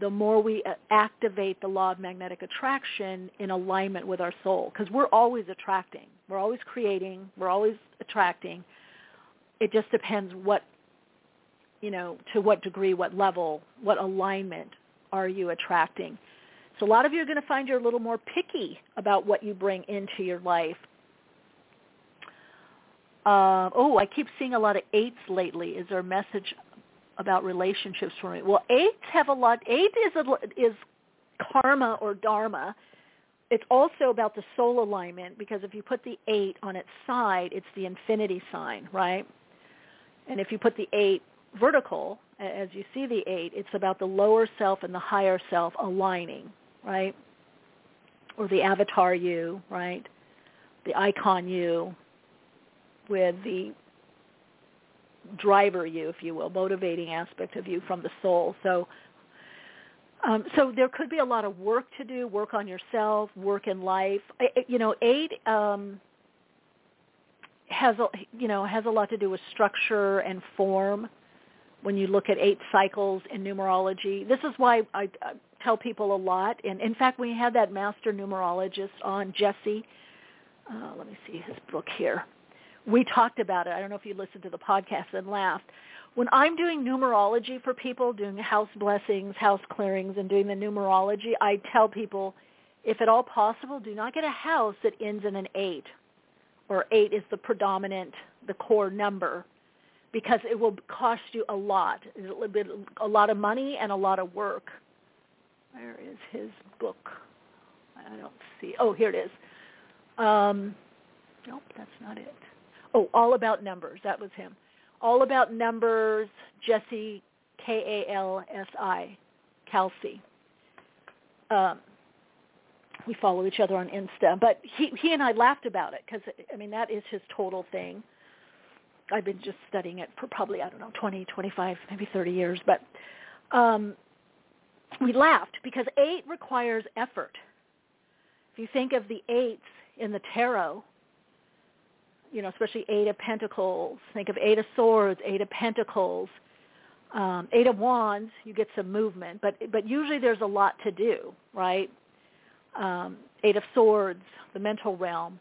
the more we uh, activate the law of magnetic attraction in alignment with our soul because we're always attracting we're always creating we're always attracting it just depends what you know to what degree what level what alignment are you attracting so a lot of you are going to find you're a little more picky about what you bring into your life uh, oh i keep seeing a lot of eights lately is there a message about relationships for me. Well, eights have a lot. Eight is a, is karma or dharma. It's also about the soul alignment because if you put the eight on its side, it's the infinity sign, right? And if you put the eight vertical, as you see the eight, it's about the lower self and the higher self aligning, right? Or the avatar you, right? The icon you with the driver you, if you will, motivating aspect of you from the soul. So, um, so there could be a lot of work to do, work on yourself, work in life. You know, eight um, has a, you know has a lot to do with structure and form. When you look at eight cycles in numerology, this is why I, I tell people a lot. And in fact, we had that master numerologist on Jesse. Uh, let me see his book here we talked about it. I don't know if you listened to the podcast and laughed. When I'm doing numerology for people, doing house blessings, house clearings, and doing the numerology, I tell people, if at all possible, do not get a house that ends in an 8, or 8 is the predominant, the core number, because it will cost you a lot, a lot of money and a lot of work. Where is his book? I don't see. Oh, here it is. Um, nope, that's not it oh, All About Numbers. That was him. All About Numbers, Jesse, K-A-L-S-I, Kalsi. Um, we follow each other on Insta. But he, he and I laughed about it because, I mean, that is his total thing. I've been just studying it for probably, I don't know, 20, 25, maybe 30 years. But um, we laughed because eight requires effort. If you think of the eights in the tarot, you know, especially Eight of Pentacles. Think of Eight of Swords, Eight of Pentacles, um, Eight of Wands. You get some movement, but but usually there's a lot to do, right? Um, eight of Swords, the mental realm.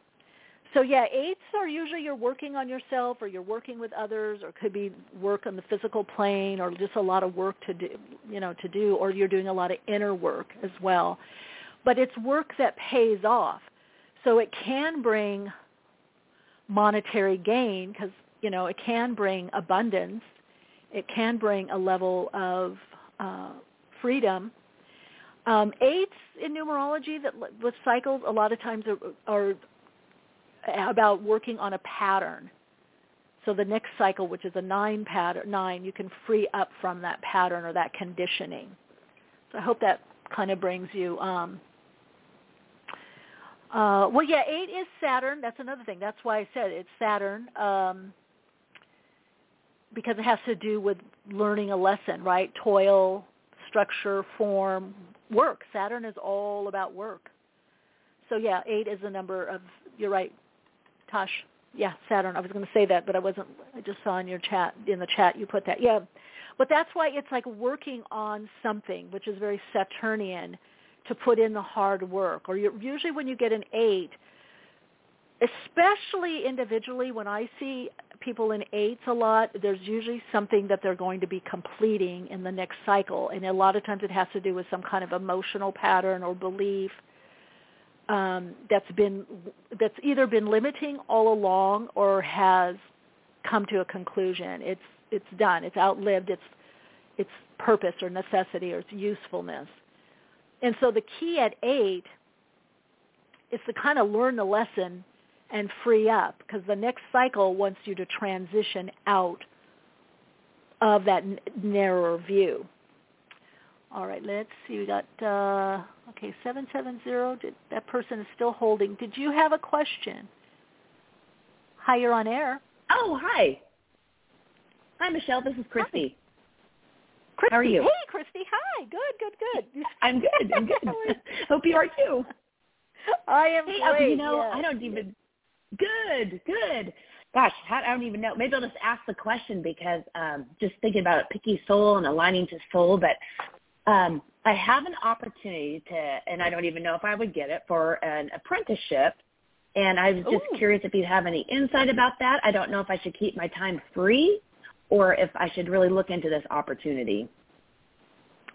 So yeah, eights are usually you're working on yourself, or you're working with others, or could be work on the physical plane, or just a lot of work to do, you know, to do, or you're doing a lot of inner work as well. But it's work that pays off. So it can bring monetary gain because you know it can bring abundance it can bring a level of uh, freedom um, eights in numerology that with cycles a lot of times are, are about working on a pattern So the next cycle, which is a nine pattern, nine, you can free up from that pattern or that conditioning. So I hope that kind of brings you. Um, uh, well, yeah, eight is Saturn. That's another thing. That's why I said it's Saturn um, because it has to do with learning a lesson, right? Toil, structure, form, work. Saturn is all about work. So yeah, eight is the number of. You're right, Tosh. Yeah, Saturn. I was going to say that, but I wasn't. I just saw in your chat in the chat you put that. Yeah, but that's why it's like working on something, which is very Saturnian, to put in the hard work. Or usually when you get an eight, especially individually, when I see people in eights a lot, there's usually something that they're going to be completing in the next cycle, and a lot of times it has to do with some kind of emotional pattern or belief um, that's been that's either been limiting all along or has come to a conclusion. It's it's done. It's outlived its its purpose or necessity or its usefulness. And so the key at eight is to kind of learn the lesson and free up because the next cycle wants you to transition out of that n- narrower view. All right, let's see. We got uh, okay, seven seven zero. That person is still holding? Did you have a question? Hi, you're on air. Oh, hi. Hi, Michelle. This is Christy. Christy. How are you? Hey, Christy. Hi. Good, good, good. [laughs] I'm good. I'm good. Hope you are too. I am hey, great. Uh, you know, yeah. I don't even. Good, good. Gosh, I don't even know. Maybe I'll just ask the question because um, just thinking about picky soul and aligning to soul. But um, I have an opportunity to, and I don't even know if I would get it for an apprenticeship. And I was just Ooh. curious if you'd have any insight about that. I don't know if I should keep my time free or if I should really look into this opportunity.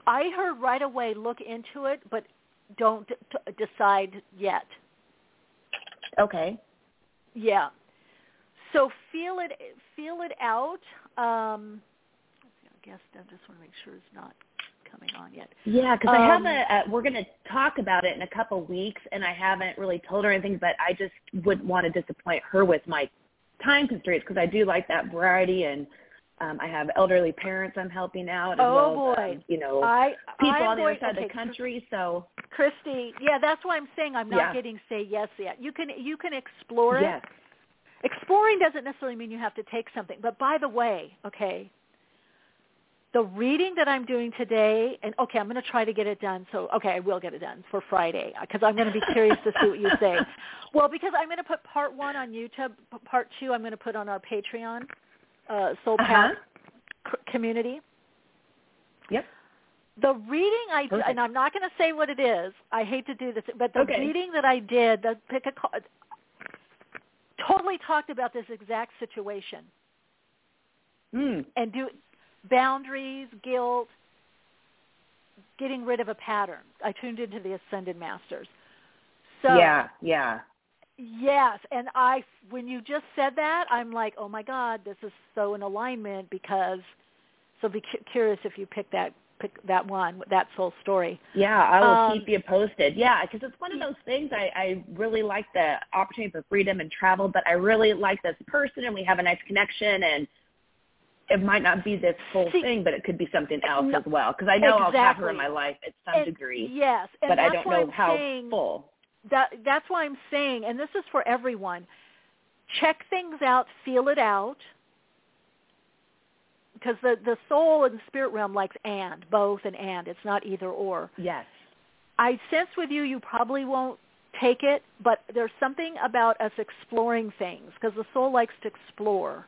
I heard right away look into it, but don't t- decide yet. Okay. Yeah. So feel it feel it out. Um, I guess I just want to make sure it's not coming on yet. Yeah, because I have Um, a, a. We're going to talk about it in a couple weeks, and I haven't really told her anything. But I just wouldn't want to disappoint her with my time constraints because I do like that variety, and um, I have elderly parents I'm helping out Oh, well as boy. um, you know I people I'm on the other side okay, of the country. So Christy, yeah, that's why I'm saying I'm not Yeah. getting say yes yet. You can you can explore it. Exploring doesn't necessarily mean you have to take something. But by the way, okay, the reading that I'm doing today, and okay, I'm going to try to get it done. So, okay, I will get it done for Friday because I'm going to be curious to see what you say. [laughs] Well, because I'm going to put part one on YouTube, part two I'm going to put on our Patreon, uh, Soul Uh-huh. C- community. Yep. The reading I Perfect. and I'm not going to say what it is. I hate to do this, but the Okay. reading that I did, the pick a card, totally talked about this exact situation mm. and do boundaries, guilt, getting rid of a pattern. I tuned into the Ascended Masters. So yeah, yeah, yes, and I when you just said that, I'm like, oh my God, this is so in alignment because. So be cu- curious if you pick that pick that one, that soul story. yeah. I will Um, keep you posted. Yeah, because it's one of those things. I I really like the opportunity for freedom and travel, but I really like this person, and we have a nice connection and. It might not be this whole See, thing, but it could be something else no, as well. Because I know I'll have her in my life at some And- degree, Yes, and but I don't know I'm how saying, full. That that's why I'm saying, and this is for everyone, check things out, feel it out, because the the soul and the spirit realm likes and both and and. It's not either or. Yes. I sense with you, you probably won't take it, but there's something about us exploring things because the soul likes to explore.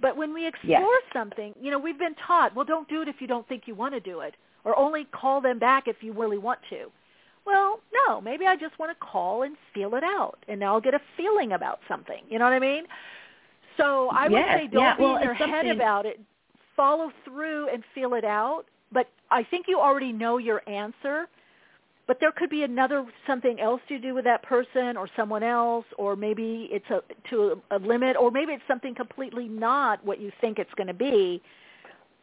But when we explore something, you know, we've been taught, well, don't do it if you don't think you want to do it, or only call them back if you really want to. Well, no, maybe I just want to call and feel it out, and I'll get a feeling about something. You know what I mean? So I would Yes, say don't yeah, be well, in your head about it. Follow through and feel it out. But I think you already know your answer. But there could be another something else you do with that person or someone else, or maybe it's a to a, a limit, or maybe it's something completely not what you think it's going to be,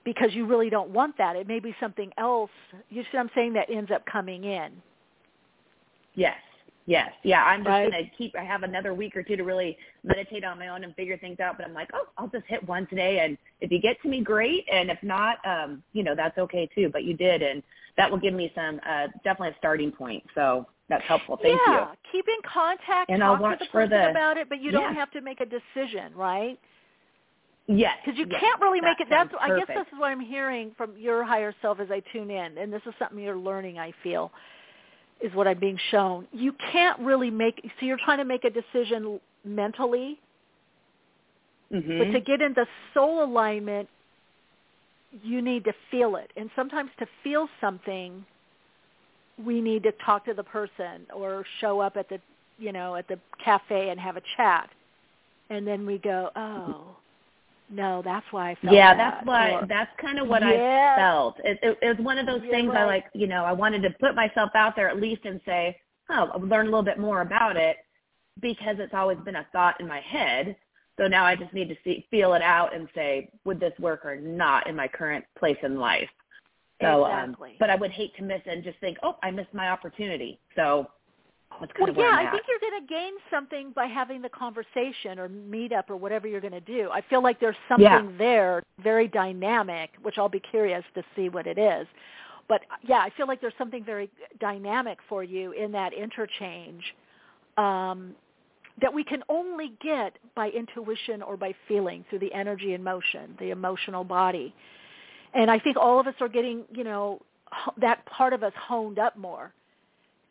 because you really don't want that. It may be something else. You see what I'm saying? That ends up coming in. Yes. Yes. Yeah. I'm just Right. gonna keep. I have another week or two to really meditate on my own and figure things out. But I'm like, oh, I'll just hit one today, and if you get to me, great. And if not, um, you know, that's okay too. But you did, and that will give me some uh, definitely a starting point. So that's helpful. Thank yeah, you. Yeah. Keep in contact, And talk I'll to watch the for the- about it, but you don't have to make a decision, right? Yes. Because you yes, can't really that make it. That's sounds I guess perfect. this is what I'm hearing from your higher self as I tune in, and this is something you're learning. I feel is what I'm being shown. You can't really make. So you're trying to make a decision mentally, Mhm. but to get into soul alignment, you need to feel it. And sometimes to feel something, we need to talk to the person or show up at the, you know, at the cafe and have a chat. And then we go, oh, no, that's why I felt yeah, that. that's why. Or, that's kind of what Yes. I felt. It, it, it was one of those You're things I like. You know, I wanted to put myself out there at least and say, oh, I'll learn a little bit more about it because it's always been a thought in my head. So now I just need to see, feel it out and say, would this work or not in my current place in life? So, Exactly. um, but I would hate to miss it and just think, oh, I missed my opportunity. So that's kind well, of where yeah, I'm I think you're going to gain something by having the conversation or meet up or whatever you're going to do. I feel like there's something Yeah. there very dynamic, which I'll be curious to see what it is. But yeah, I feel like there's something very dynamic for you in that interchange um, that we can only get by intuition or by feeling through the energy and motion, the emotional body. And I think all of us are getting, you know, that part of us honed up more.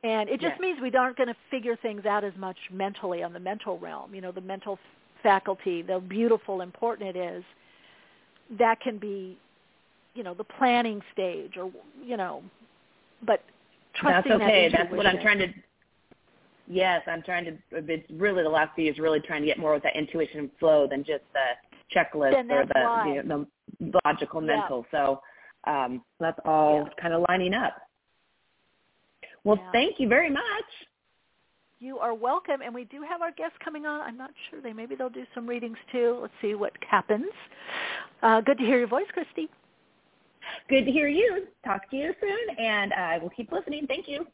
And it just Yes. means we aren't going to figure things out as much mentally on the mental realm. You know, the mental faculty, the beautiful, important it is, that can be, you know, the planning stage or, you know, but trusting That's okay. that That's what I'm trying to. Yes, I'm trying to. It's really the last few years really trying to get more with that intuition and flow than just the checklist or the, you know, the logical Yeah. mental. So um, that's all kind of lining up. Well, Yeah. thank you very much. You are welcome, and we do have our guests coming on. I'm not sure they maybe they'll do some readings too. Let's see what happens. Uh, good to hear your voice, Christy. Good to hear you. Talk to you soon, and I will keep listening. Thank you.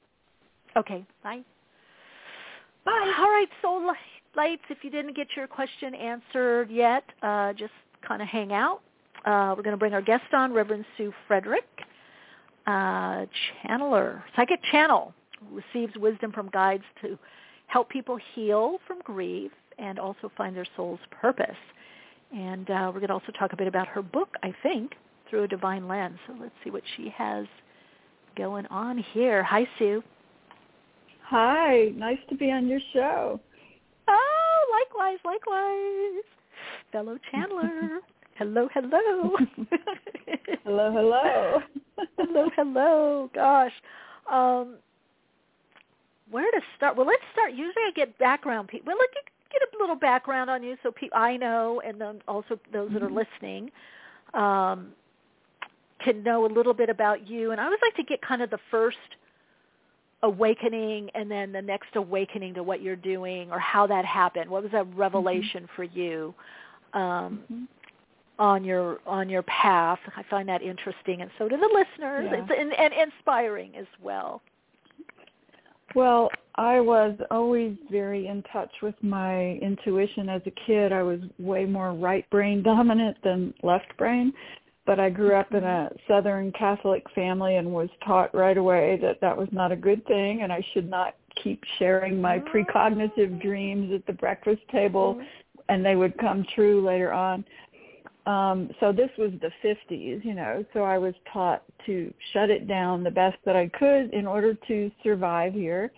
Okay, bye. Bye. All right, soul lights. If you didn't get your question answered yet, uh, just kind of hang out. Uh, we're going to bring our guest on, Reverend Sue Frederick, uh, channeler, psychic channel, receives wisdom from guides to help people heal from grief and also find their soul's purpose. And uh, we're going to also talk a bit about her book, I think, through a divine lens. So let's see what she has going on here. Hi, Sue. Hi, nice to be on your show. Oh, likewise, likewise. Fellow [laughs] channeler. Hello, hello. [laughs] hello, hello. hello, hello. Gosh. Um where to start? Well, let's start. Usually I get background people. Well, let get, get a little background on you so pe- I know and then also those that are listening um can know a little bit about you. And I always like to get kind of the first awakening and then the next awakening to what you're doing or how that happened. What was that revelation for you um, on your on your path? I find that interesting, and so do the listeners, Yeah. It's- and, and inspiring as well. Well, I was always very in touch with my intuition as a kid. I was way more right brain [laughs] dominant than left brain, but I grew up in mm-hmm. a Southern Catholic family and was taught right away that that was not a good thing and I should not keep sharing my mm-hmm. precognitive dreams at the breakfast table mm-hmm. and they would come true later on. Um, so this was the 50s, you know, so I was taught to shut it down the best that I could in order to survive here.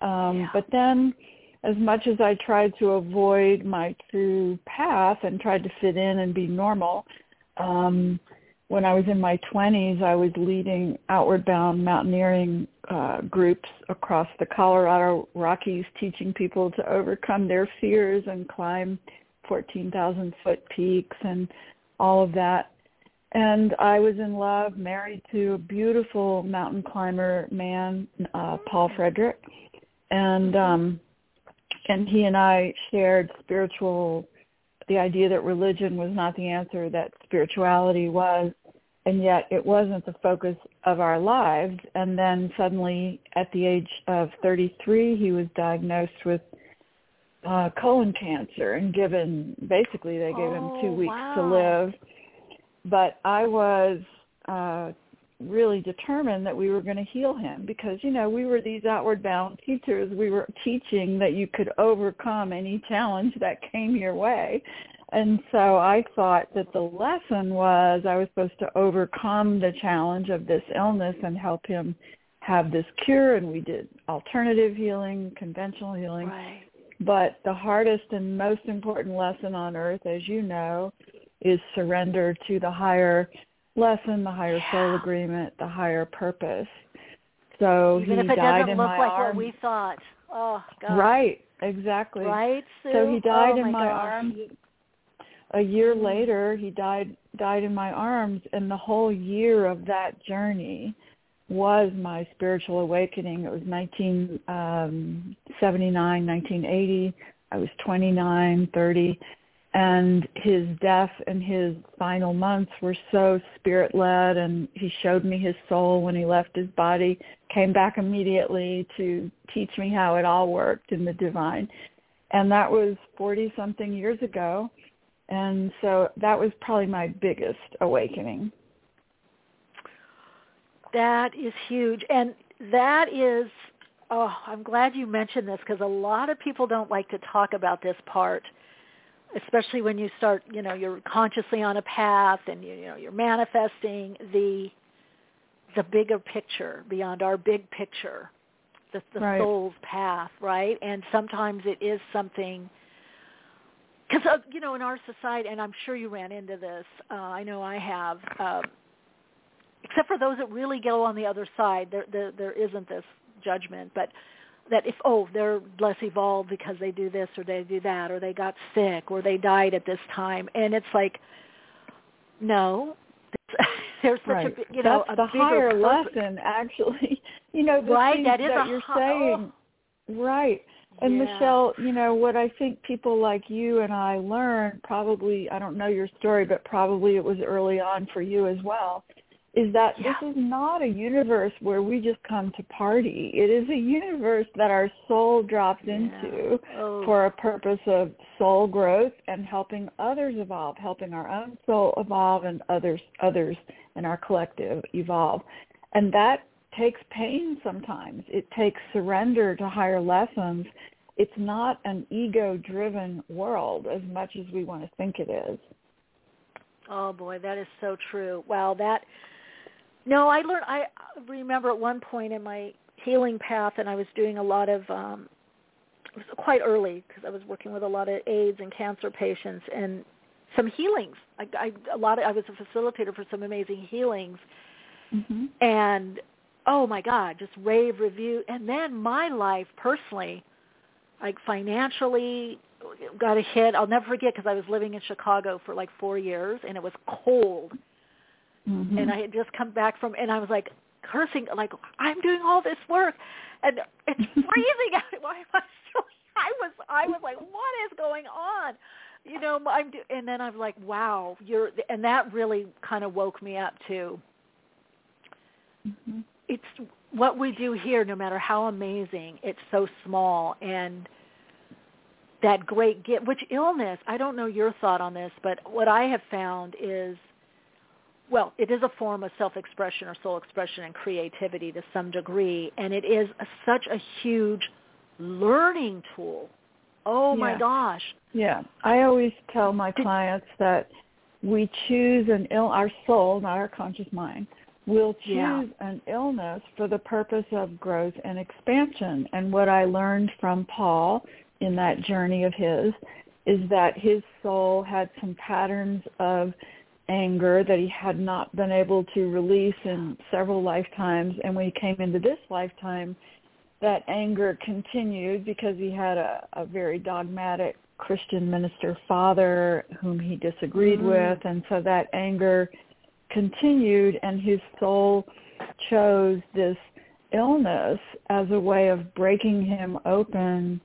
Um, But then as much as I tried to avoid my true path and tried to fit in and be normal, um, when I was in my 20s, I was leading outward bound mountaineering uh, groups across the Colorado Rockies, teaching people to overcome their fears and climb 14,000 foot peaks and all of that. And I was in love, married to a beautiful mountain climber man, uh, Paul Frederick. And, um, and he and I shared spiritual, the idea that religion was not the answer, that spirituality was. and yet it wasn't the focus of our lives. And then suddenly, at the age of 33, he was diagnosed with uh, colon cancer and given basically they gave oh, him two weeks wow. to live. But I was uh, really determined that we were going to heal him because you know we were these outward bound teachers. We were teaching that you could overcome any challenge that came your way. And so I thought that the lesson was I was supposed to overcome the challenge of this illness and help him have this cure. And we did alternative healing, conventional healing. Right. But the hardest and most important lesson on earth, as you know, is surrender to the higher lesson, the higher yeah. soul agreement, the higher purpose. So Even he if it died doesn't in look my like arms. what we thought. Oh God. Right, exactly. Right, Sue? So he died oh, in my, my arms. A year later, he died died in my arms, and the whole year of that journey was my spiritual awakening. It was 1979, um, 1980. I was 29, 30, and his death and his final months were so spirit led and he showed me his soul when he left his body came back immediately to teach me how it all worked in the divine and that was 40 something years ago and so that was probably my biggest awakening that is huge and that is oh i'm glad you mentioned this because a lot of people don't like to talk about this part especially when you start, you know, you're consciously on a path and you, you know you're manifesting the the bigger picture beyond our big picture, the, the right. soul's path, right? And sometimes it is something because uh, you know in our society, and I'm sure you ran into this. Uh, I know I have. Um, except for those that really go on the other side, there there, there isn't this judgment, but that if oh they're less evolved because they do this or they do that or they got sick or they died at this time and it's like no [laughs] there's such right. a you know that's a the higher purpose. lesson actually [laughs] you know the right that is that you're hi- oh. saying right and yeah. Michelle, you know, what I think people like you and I learned probably I don't know your story, but probably it was early on for you as well, is that yeah. this is not a universe where we just come to party. It is a universe that our soul drops yeah. into oh. for a purpose of soul growth and helping others evolve, helping our own soul evolve and others others in our collective evolve. And that takes pain sometimes. It takes surrender to higher lessons. It's not an ego-driven world as much as we want to think it is. Oh boy, that is so true. Wow, that no, I learned. I remember at one point in my healing path, and I was doing a lot of. um It was quite early because I was working with a lot of AIDS and cancer patients, and some healings. I, I a lot. Of, I was a facilitator for some amazing healings, mm-hmm. and oh my God, just rave review. And then my life personally, like financially, got a hit. I'll never forget because I was living in Chicago for like four years, and it was cold Mm-hmm. and I had just come back from, and I was like cursing, like I'm doing all this work, and it's [laughs] freezing out. Why [laughs] am I so? I was, I was like, what is going on? You know, I'm, do, and then I'm like, wow, you're, and that really kind of woke me up too. Mm-hmm. It's what we do here, no matter how amazing, it's so small, and that great gift, which illness, I don't know your thought on this, but what I have found is well, it is a form of self-expression or soul expression and creativity to some degree, and it is a, such a huge learning tool. Oh yeah. my gosh! Yeah, I always tell my clients that we choose an ill our soul, not our conscious mind, will choose yeah. an illness for the purpose of growth and expansion. And what I learned from Paul in that journey of his is that his soul had some patterns of anger that he had not been able to release in several lifetimes and when he came into this lifetime that anger continued because he had a, a very dogmatic Christian minister father whom he disagreed mm. with and so that anger continued and his soul chose this illness as a way of breaking him open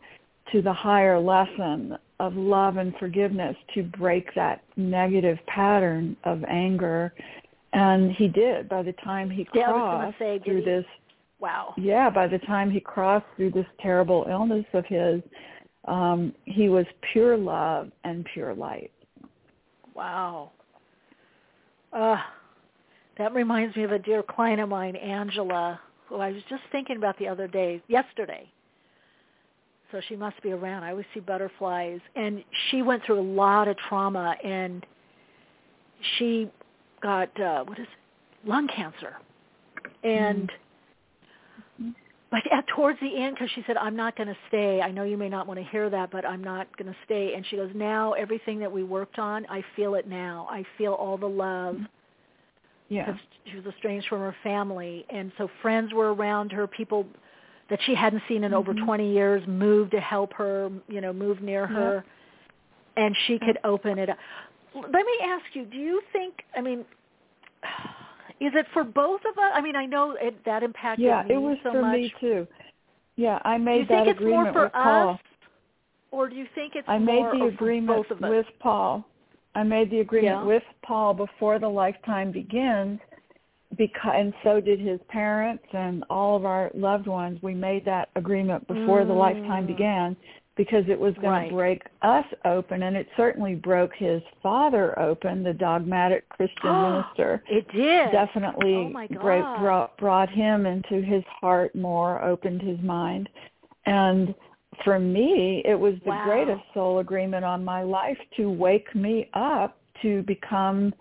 to the higher lesson of love and forgiveness to break that negative pattern of anger And he did by the time he yeah, crossed say, through he, this wow. Yeah, by the time he crossed through this terrible illness of his, um, he was pure love and pure light. Wow. Uh, that reminds me of a dear client of mine, Angela, who I was just thinking about the other day, yesterday. So she must be around. I always see butterflies. And she went through a lot of trauma and she got, uh, what is it? Lung cancer. And mm-hmm. but at towards the end, because she said, I'm not going to stay. I know you may not want to hear that, but I'm not going to stay. And she goes, now everything that we worked on, I feel it now. I feel all the love. Yeah. She was estranged from her family. And so friends were around her, people that she hadn't seen in mm-hmm. over 20 years move to help her, you know, move near her. And she could open it up. Let me ask you, do you think, I mean, [sighs] is it for both of us? I mean, I know it, that impacted yeah, me it was so for much. me too. Yeah, I made do you that think agreement it's more for with Paul. us, or do you think it's I more made the for agreement both of us? with Paul. I made the agreement Yeah. with Paul before the lifetime begins, because and so did his parents and all of our loved ones. We made that agreement before the lifetime Mm. began because it was going Right. to break us open, and it certainly broke his father open, the dogmatic Christian [gasps] minister It did. definitely Oh brought brought him into his heart more, opened his mind, and for me, it was the Wow. greatest soul agreement on my life to wake me up to become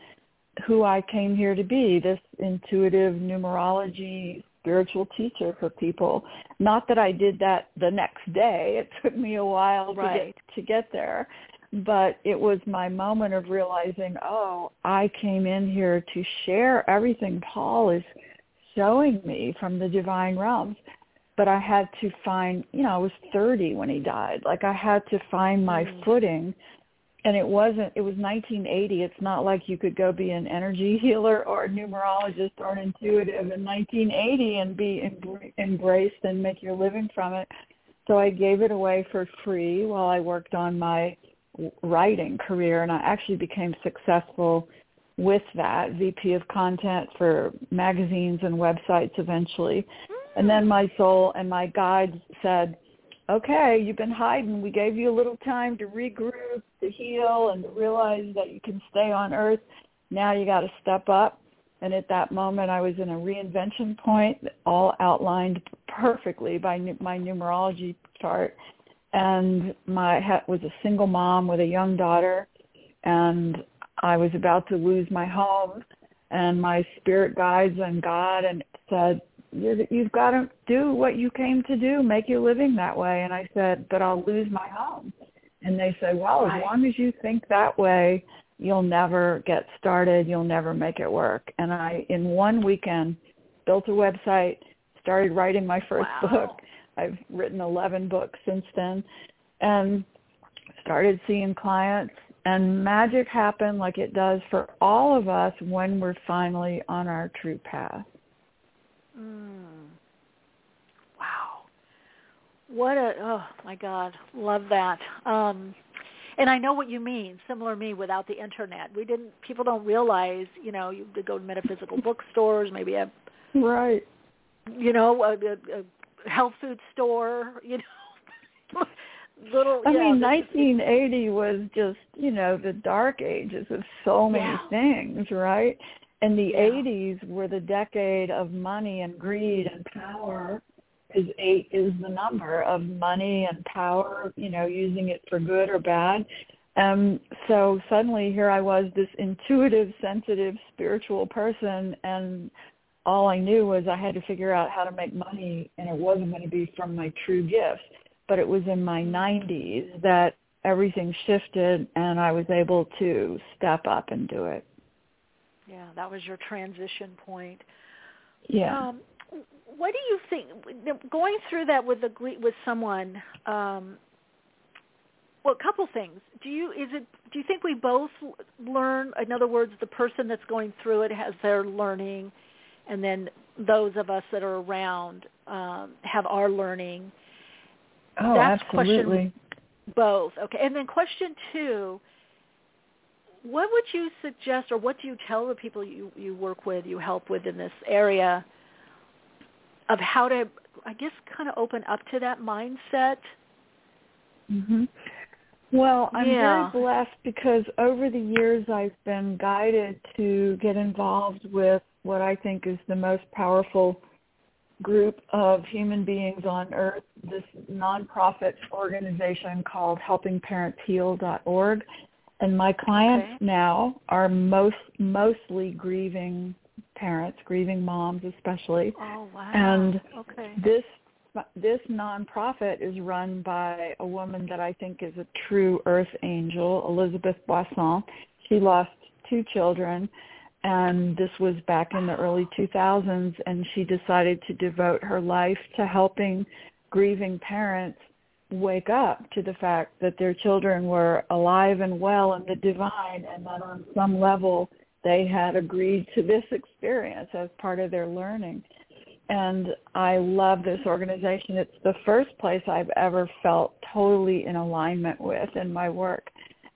who I came here to be, this intuitive numerology spiritual teacher for people. Not that I did that the next day. It took me a while to get to get there. But it was my moment of realizing, oh, I came in here to share everything Paul is showing me from the divine realms. But I had to find, you know, I was 30 when he died. Like I had to find my Mm. footing and it wasn't it was 1980 it's not like you could go be an energy [laughs] healer or a numerologist or an intuitive in 1980 and be embr- embraced and make your living from it. So i gave it away for free while i worked on my writing career and i actually became successful with that vp of content for magazines and websites eventually. And then hmm. my soul and my guides said okay, you've been hiding. We gave you a little time to regroup, to heal, and to realize that you can stay on Earth. Now you got to step up. And at that moment, I was in a reinvention point, all outlined perfectly by my numerology chart. And my was a single mom with a young daughter, and I was about to lose my home. And my spirit guides and God and said, you- you've got to do what you came to do, make your living that way. And I said, but I'll lose my home. And they said, well, as long as you think that way, you'll never get started. You'll never make it work. And I, in one weekend, built a website, started writing my first Wow. book. I've written 11 books since then and started seeing clients and magic happened like it does for all of us when we're finally on our true path. Mm. Wow. What a oh my God, love that. Um and I know what you mean. Similar me without the internet. We didn't people don't realize, you know, you could go to metaphysical [laughs] bookstores, maybe a Right. you know, a, a, a health food store, you know. [laughs] Little I yeah, mean, this is- 1980 was just, you know, the dark ages of so many Yeah. things, right? And the Yeah. 80s were the decade of money and greed and power. Is eight is the number of money and power, you know, using it for good or bad. Um, so suddenly here I was, this intuitive, sensitive, spiritual person, and all I knew was I had to figure out how to make money, and it wasn't going to be from my true gifts. But it was in my 90s that everything shifted, and I was able to step up and do it. Yeah, that was your transition point. Yeah. Um, what do you think? Going through that with a with someone, um, well, a couple things. Do you is it? Do you think we both learn? In other words, the person that's going through it has their learning, and then those of us that are around um, have our learning. Oh, That's absolutely. question both. Okay, and then question two. What would you suggest, or what do you tell the people you you work with, you help with in this area, of how to, I guess, kind of open up to that mindset? Mhm. Well, I'm yeah. very blessed because over the years I've been guided to get involved with what I think is the most powerful group of human beings on earth, this nonprofit organization called helpingparentsheal.org. And my clients okay. now are most mostly grieving parents, grieving moms especially. Oh wow. And okay. this this nonprofit is run by a woman that I think is a true earth angel, Elizabeth Boisson. She lost two children and this was back in the early 2000s and she decided to devote her life to helping grieving parents wake up to the fact that their children were alive and well in the divine and that on some level they had agreed to this experience as part of their learning. And I love this organization. It's the first place I've ever felt totally in alignment with in my work.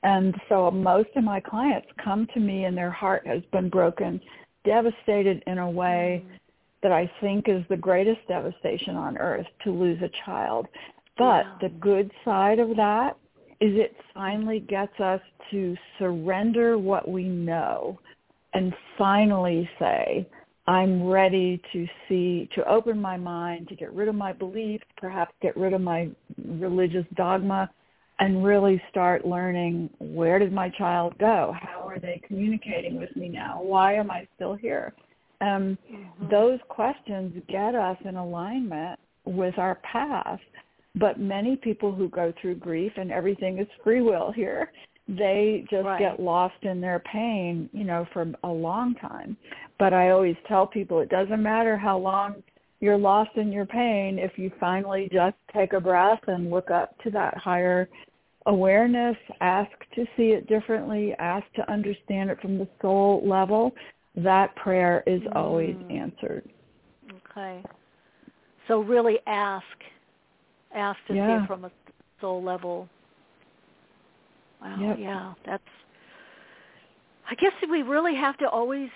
And so most of my clients come to me and their heart has been broken, devastated in a way mm. that I think is the greatest devastation on earth to lose a child. But Yeah. the good side of that is it finally gets us to surrender what we know and finally say, I'm ready to see, to open my mind, to get rid of my beliefs, perhaps get rid of my religious dogma, and really start learning where did my child go? How are they communicating with me now? Why am I still here? Um, Those questions get us in alignment with our past. But many people who go through grief, and everything is free will here, they just Right. get lost in their pain, you know, for a long time. But I always tell people it doesn't matter how long you're lost in your pain if you finally just take a breath and look up to that higher awareness, ask to see it differently, ask to understand it from the soul level, that prayer is always Mm. answered. Okay. So really ask, ask to see it from a soul level. Wow. Yep. Yeah, that's. I guess we really have to always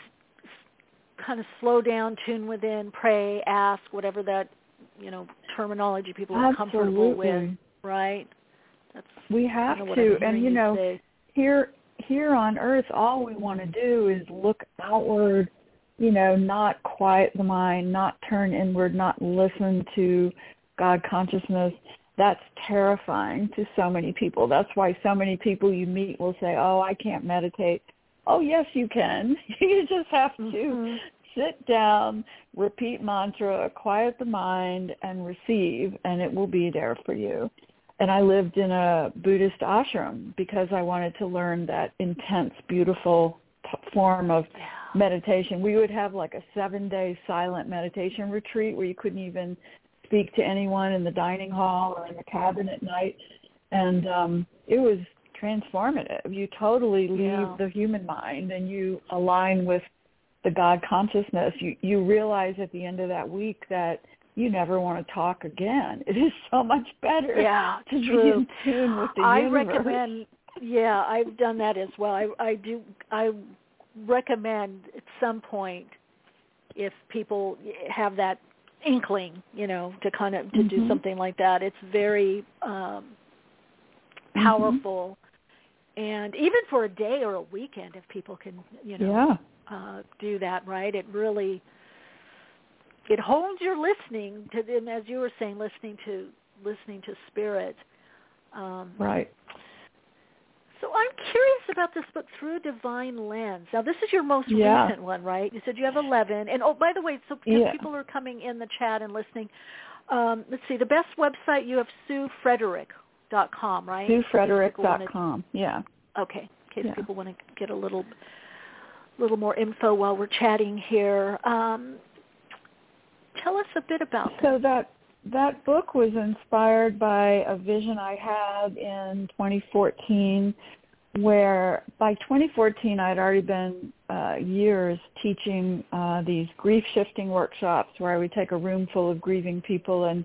kind of slow down, tune within, pray, ask, whatever that you know terminology people are comfortable with, right? That's We have kinda to, and you know, say. here here on earth all we want to do is look outward you know not quiet the mind not turn inward not listen to god consciousness that's terrifying to so many people. That's why so many people you meet will say oh i can't meditate. Oh yes you can. [laughs] You just have to Mm-hmm. sit down repeat mantra quiet the mind and receive and it will be there for you. And I lived in a Buddhist ashram because I wanted to learn that intense, beautiful p- form of meditation. We would have like a seven-day silent meditation retreat where you couldn't even speak to anyone in the dining hall or in the cabin at night, and um, it was transformative. You totally leave Yeah. the human mind and you align with the God consciousness. You you realize at the end of that week that you never want to talk again. It is so much better Yeah, to be in tune with the I universe. recommend. Yeah, I've done that as well. I I do. I recommend at some point if people have that inkling, you know, to kind of to do Mhm. something like that. It's very um Mhm. powerful. And even for a day or a weekend if people can, you know, Yeah. uh do that, right? It really it holds your listening to them as you were saying listening to listening to spirit. Um Right. So I'm curious about this book through a divine lens. Now this is your most Yeah. recent one, right? You said you have 11. And oh, by the way, so because Yeah. people are coming in the chat and listening, um, let's see, the best website you have SueFrederick.com, right? SueFrederick.com. Yeah. Okay, in case Yeah. people want to get a little little more info while we're chatting here. Um, tell us a bit about that. So that that book was inspired by a vision I had in 2014 where by 2014 I'd already been uh, years teaching uh, these grief shifting workshops where I would take a room full of grieving people and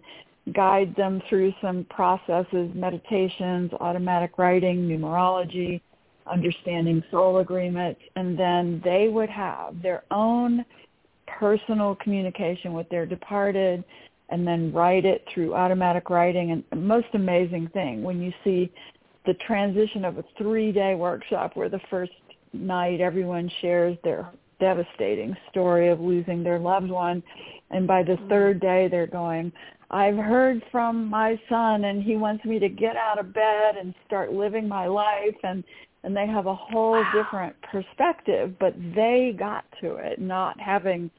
guide them through some processes, meditations, automatic writing, numerology, understanding soul agreements, and then they would have their own personal communication with their departed and then write it through automatic writing. And the most amazing thing when you see the transition of a three-day workshop where the first night everyone shares their devastating story of losing their loved one and by the third mm-hmm. day they're going I've heard from my son and he wants me to get out of bed and start living my life and and they have a whole wow. different perspective but they got to it not having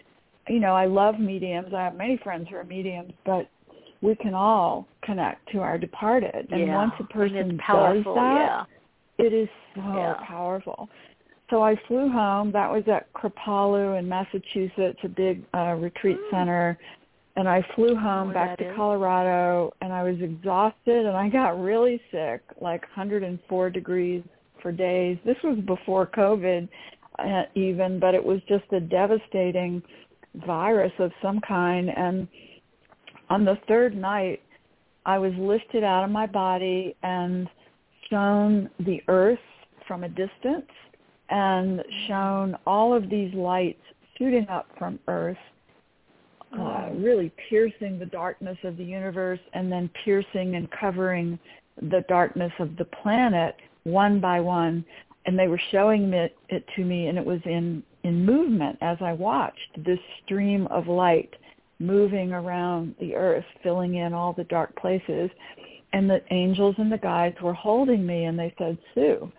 you know I love mediums I have many friends who are mediums but we can all connect to our departed and yeah. once a person does that yeah. it is so yeah. powerful so I flew home. That was at Kripalu in Massachusetts, a big uh, retreat mm. center. And I flew home back to is. Colorado, and I was exhausted, and I got really sick, like 104 degrees for days. This was before COVID, uh, even, but it was just a devastating virus of some kind. And on the third night, I was lifted out of my body and shown the earth from a distance and shown all of these lights shooting up from Earth, uh, really piercing the darkness of the universe and then piercing and covering the darkness of the planet one by one. And they were showing it, it to me, and it was in, in movement as I watched this stream of light moving around the earth, filling in all the dark places. And the angels and the guides were holding me, and they said, Sue,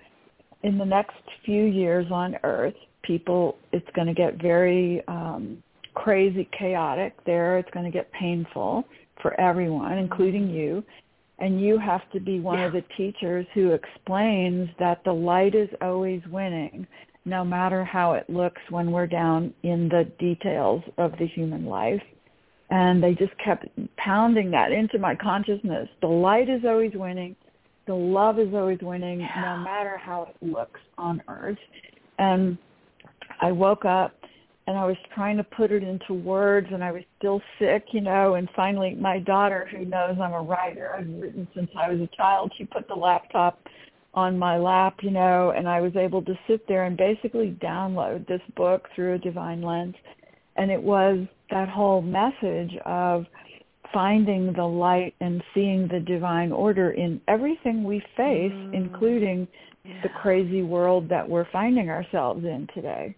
in the next few years on Earth, people, it's going to get very um, crazy, chaotic there. It's going to get painful for everyone, including you. And you have to be one yeah. of the teachers who explains that the light is always winning, no matter how it looks when we're down in the details of the human life. And they just kept pounding that into my consciousness. The light is always winning the love is always winning no matter how it looks on earth and i woke up and i was trying to put it into words and i was still sick you know and finally my daughter who knows i'm a writer i've written since i was a child she put the laptop on my lap you know and i was able to sit there and basically download this book through a divine lens and it was that whole message of finding the light and seeing the divine order in everything we face, mm. including yeah. the crazy world that we're finding ourselves in today.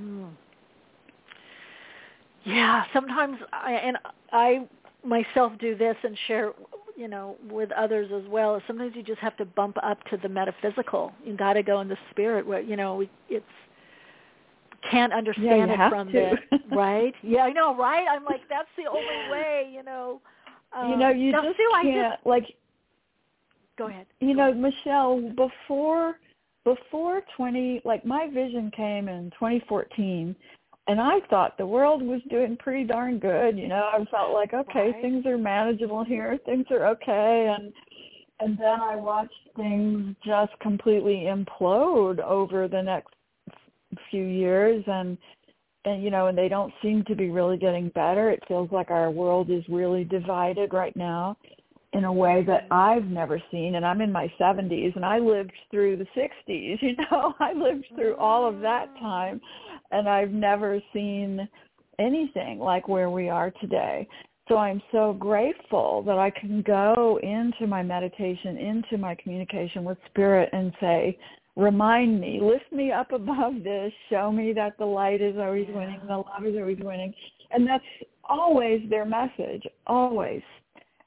Mm. Yeah, sometimes I and I myself do this and share you know with others as well sometimes you just have to bump up to the metaphysical you got to go in the spirit where you know we, it's can't understand yeah, it from to. the [laughs] right. Yeah, I know, right? I'm like, that's the only way, you know. Um, you know, you now, just Sue, can't just, like. Go ahead. You go know, ahead. Michele, before before 20, like my vision came in 2014, and I thought the world was doing pretty darn good. You know, I felt like okay, right. things are manageable here, things are okay, and and then I watched things just completely implode over the next few years. And and you know and they don't seem to be really getting better. It feels like our world is really divided right now in a way that mm-hmm. I've never seen. And I'm in my 70s and I lived through the 60s [laughs] you know? I lived through all of that time and I've never seen anything like where we are today so I'm so grateful that I can go into my meditation into my communication with spirit and say remind me, lift me up above this, show me that the light is always winning, the love is always winning. And that's always their message, always.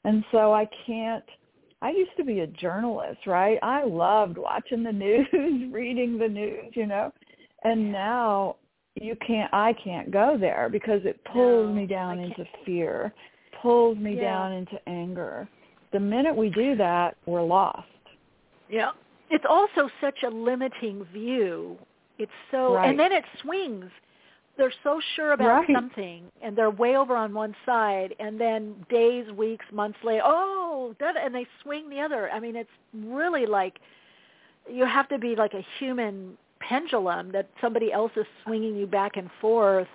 And so I can't, I used to be a journalist, right? I loved watching the [laughs] news, reading the news, you know. And now you can't, I can't go there because it pulls no, me down into fear, pulls me yeah. down into anger. The minute we do that, we're lost. Yeah it's also such a limiting view. It's so, right. and then it swings. They're so sure about right. something, and they're way over on one side, and then days, weeks, months later, oh, and they swing the other. I mean, it's really like you have to be like a human pendulum that somebody else is swinging you back and forth.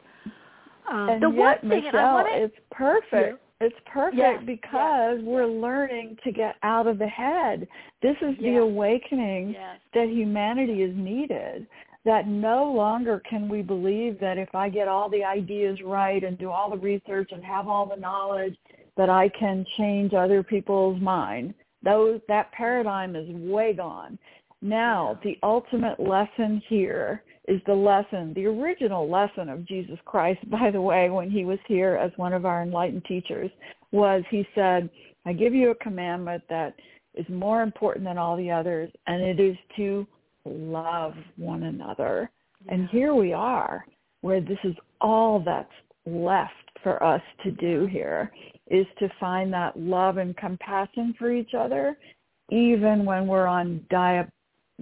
Um, and the yet, one thing, I wanna, it's perfect. Yeah. It's perfect yes, because yes, we're yes. learning to get out of the head. This is the awakening that humanity is needed. That no longer can we believe that if I get all the ideas right and do all the research and have all the knowledge that I can change other people's mind. Those that paradigm is way gone. Now, the ultimate lesson here is the lesson, the original lesson of Jesus Christ, [laughs] by the way, when he was here as one of our enlightened teachers, was he said, I give you a commandment that is more important than all the others, and it is to love one another. Yeah. And here we are, where this is all that's left for us to do here, is to find that love and compassion for each other, even when we're on dia-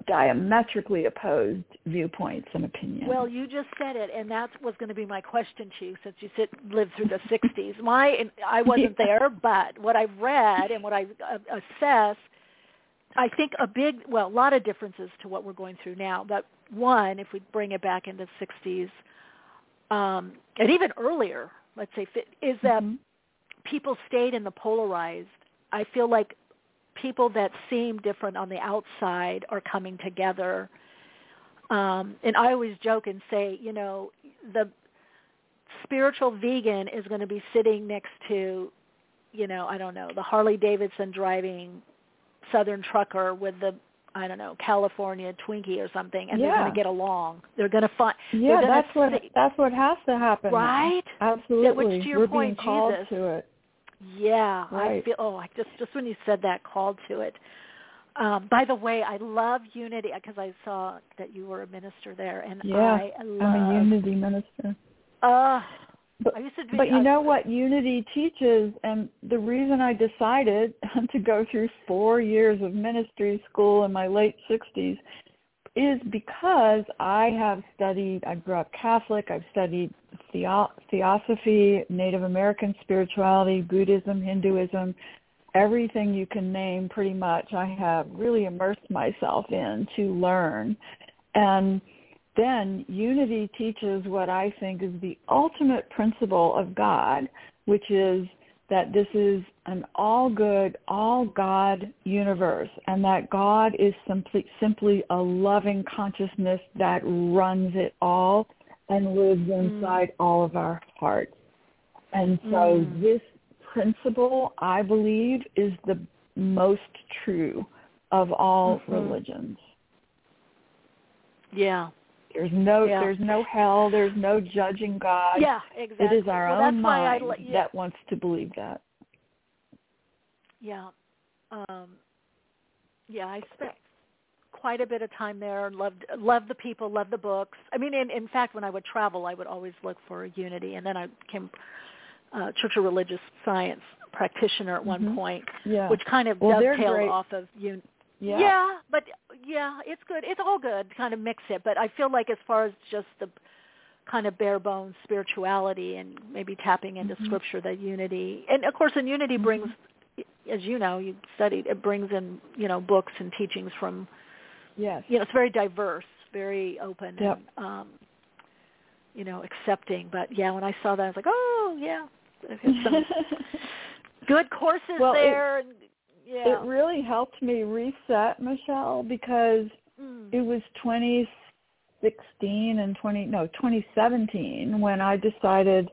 diametrically opposed viewpoints and opinions. Well, you just said it, and that was going to be my question to you, since you sit, lived through the '60s. My, I wasn't there, but what I've read and what I've uh, assessed, I think a big, well, a lot of differences to what we're going through now. But one, if we bring it back into the '60s, um, and even earlier, let's say, is that Mhm. people stayed in the polarized. I feel like people that seem different on the outside are coming together. Um, and I always joke and say, you know, the spiritual vegan is going to be sitting next to, you know, I don't know, the Harley Davidson driving Southern trucker with the I don't know California Twinkie or something, and they're going to get along. They're going to find. Yeah, that's what see- that's what has to happen. now. Right? Absolutely. which to your We're point, being called Jesus- to it. Yeah, I feel. Oh, I just just when you said that, called to it. Um, by the way, I love Unity because I saw that you were a minister there, and Yeah, I love. I'm a unity minister. Uh, But- I used to be. But you know what Unity teaches, and the reason I decided [laughs] to go through four years of ministry school in my late 60s is because I have studied, I grew up Catholic, I've studied theo- theosophy, Native American spirituality, Buddhism, Hinduism, everything you can name pretty much I have really immersed myself in to learn. And then unity teaches what I think is the ultimate principle of God, which is that this is an all good, all God universe and that God is simply simply a loving consciousness that runs it all and lives inside all of our hearts. And so Mm. this principle, I believe, is the most true of all Mhm. religions. yeah, There's no Yeah. there's no hell, there's no judging God. yeah, exactly. It is our well, own I mind li- yeah, that wants to believe that. Yeah. Um yeah, I spent quite a bit of time there and loved loved the people, loved the books. I mean in in fact when I would travel I would always look for unity and then I became uh Church of Religious Science practitioner at one Mhm. point, Yeah. which kind of Well, dovetailed off of un- yeah. yeah, but yeah, it's good. It's all good. Kind of mix it, but I feel like as far as just the kind of bare bones spirituality and maybe tapping into Mhm. scripture, that unity, and of course, in unity Mhm. brings, as you know, you studied, it brings in you know books and teachings from, Yes. you know, it's very diverse, very open, Yep. and um, you know, accepting. But yeah, when I saw that, I was like, oh yeah, some [laughs] good courses Well, it- there. and, yeah. It really helped me reset, Michele, because Mm. it was 2016 and 20 no 2017 when I decided,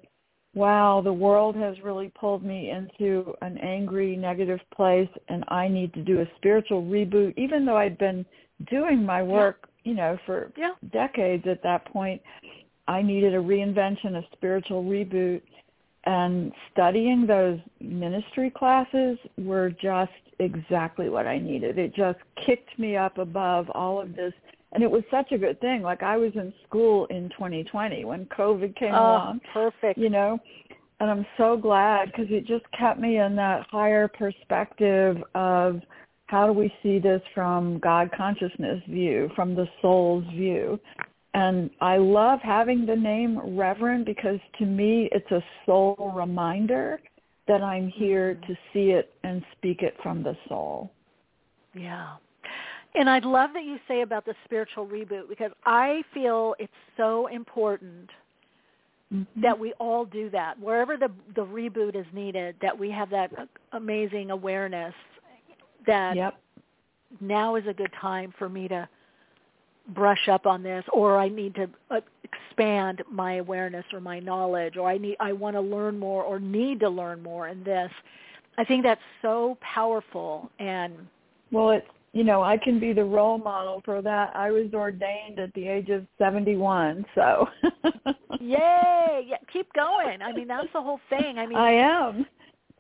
wow, the world has really pulled me into an angry, negative place, and I need to do a spiritual reboot. Even though I'd been doing my work, you know, for Yeah. decades at that point, I needed a reinvention, a spiritual reboot. And studying those ministry classes were just exactly what I needed. It just kicked me up above all of this. And it was such a good thing. Like I was in school in 2020 when COVID came oh, along, perfect. you know, and I'm so glad because it just kept me in that higher perspective of how do we see this from God consciousness view, from the soul's view. And I love having the name Reverend because to me it's a soul reminder that I'm here Mm-hmm. to see it and speak it from the soul. Yeah. And I'd love that you say about the spiritual reboot because I feel it's so important mm-hmm. that we all do that. Wherever the the reboot is needed, that we have that amazing awareness that yep. now is a good time for me to brush up on this or I need to uh, expand my awareness or my knowledge or I need I want to learn more or need to learn more in this. I think that's so powerful and well it's you know, I can be the role model for that. I was ordained at the age of 71, so. [laughs] Yay! Yeah, keep going. I mean, that's the whole thing. I mean, I am.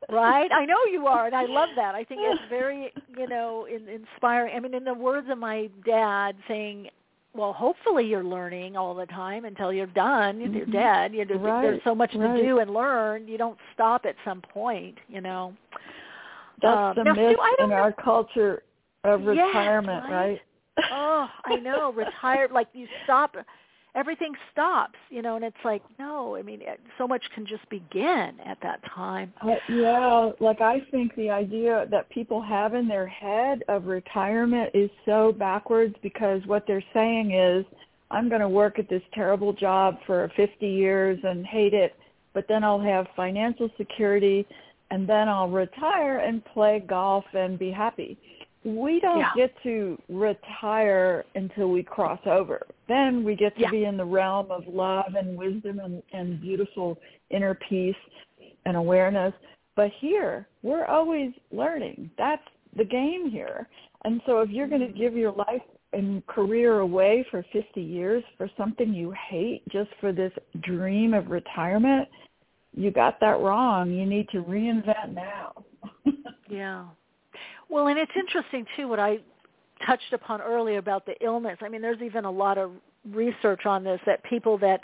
right? I know you are, and I love that. I think it's [laughs] very, you know, in, inspiring. I mean, in the words of my dad saying, well, hopefully you're learning all the time until you're done. Mm-hmm. You're dead. You know, right. There's so much right. to do and learn. You don't stop at some point, you know. That's um, the myth Sue, in know. our culture of retirement, yes, right? right? oh, I know. Retired, like you stop, everything stops, you know, and it's like, no, I mean, so much can just begin at that time. Uh, yeah, like I think the idea that people have in their head of retirement is so backwards because what they're saying is, I'm going to work at this terrible job for 50 years and hate it, but then I'll have financial security and then I'll retire and play golf and be happy we don't yeah. get to retire until we cross over. Then we get to yeah. be in the realm of love and wisdom and, and beautiful inner peace and awareness. But here, we're always learning. That's the game here. And so if you're going to give your life and career away for 50 years for something you hate just for this dream of retirement, you got that wrong. You need to reinvent now. [laughs] yeah. Well, and it's interesting too what I touched upon earlier about the illness. I mean, there's even a lot of research on this that people that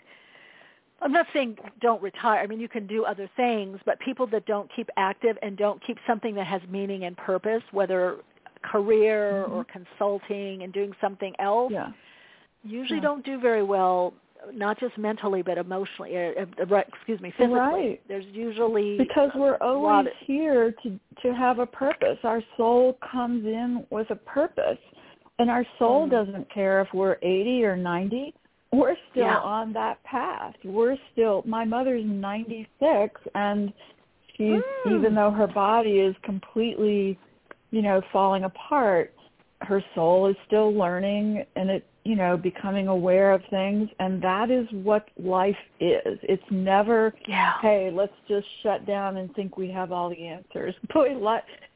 I'm not saying don't retire. I mean, you can do other things, but people that don't keep active and don't keep something that has meaning and purpose, whether career mm-hmm. or consulting and doing something else, yeah. usually yeah. don't do very well not just mentally but emotionally uh, uh, excuse me physically right. there's usually because we're always of, here to to have a purpose our soul comes in with a purpose and our soul mm. doesn't care if we're 80 or 90 we're still yeah. on that path we're still my mother's 96 and she's mm. even though her body is completely you know falling apart her soul is still learning and it you know, becoming aware of things, and that is what life is. It's never, yeah. hey, let's just shut down and think we have all the answers. [laughs] Boy,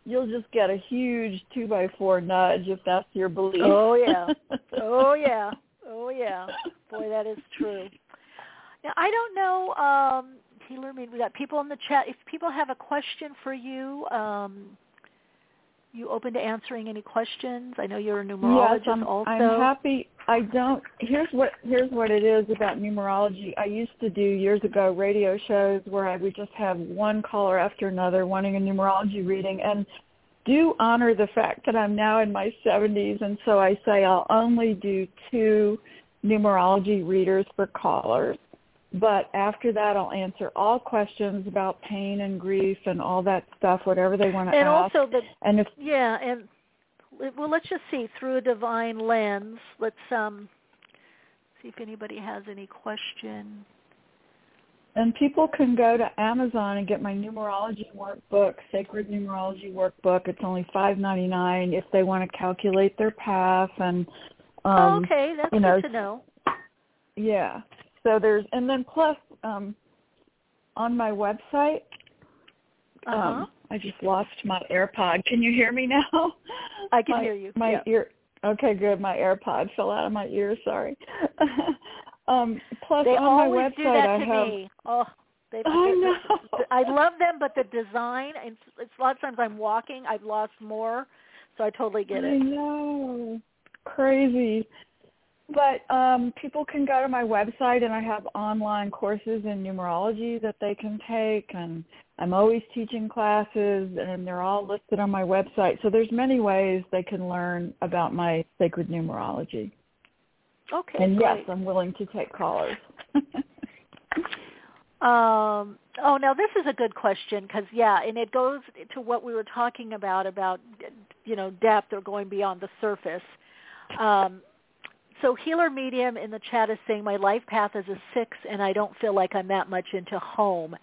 you'll just get a huge two by four nudge if that's your belief. Oh yeah, [laughs] oh yeah, oh yeah. Boy, that is true. Now I don't know, um, Healer. I mean, we got people in the chat. If people have a question for you, um, you open to answering any questions? I know you're a numerologist yes, I'm, also. I'm happy. I don't. Here's what here's what it is about numerology. I used to do years ago radio shows where I would just have one caller after another wanting a numerology reading, and do honor the fact that I'm now in my 70s, and so I say I'll only do two numerology readers for callers. But after that, I'll answer all questions about pain and grief and all that stuff, whatever they want to and ask. also the and if yeah, and well, let's just see through a divine lens. Let's um see if anybody has any question. And people can go to Amazon and get my numerology workbook, Sacred Numerology Workbook. It's only five ninety nine if they want to calculate their path and um okay, that's you know, good to know. Yeah. So there's and then plus um on my website uh-huh. um I just lost my AirPod. Can you hear me now? [laughs] I can my, hear you. My yeah. ear Okay, good. My AirPod fell out of my ear, sorry. [laughs] um plus they on my website do that I have me. Oh, they, I know. I love them, but the design and it's a lot of times I'm walking, I've lost more, so I totally get it. I know. Crazy. But um, people can go to my website and I have online courses in numerology that they can take and I'm always teaching classes and they're all listed on my website. So there's many ways they can learn about my sacred numerology. Okay. And great. yes, I'm willing to take callers. [laughs] Um, oh, now this is a good question because yeah, and it goes to what we were talking about about you know depth or going beyond the surface. Um, so healer medium in the chat is saying my life path is a six, and I don't feel like I'm that much into home.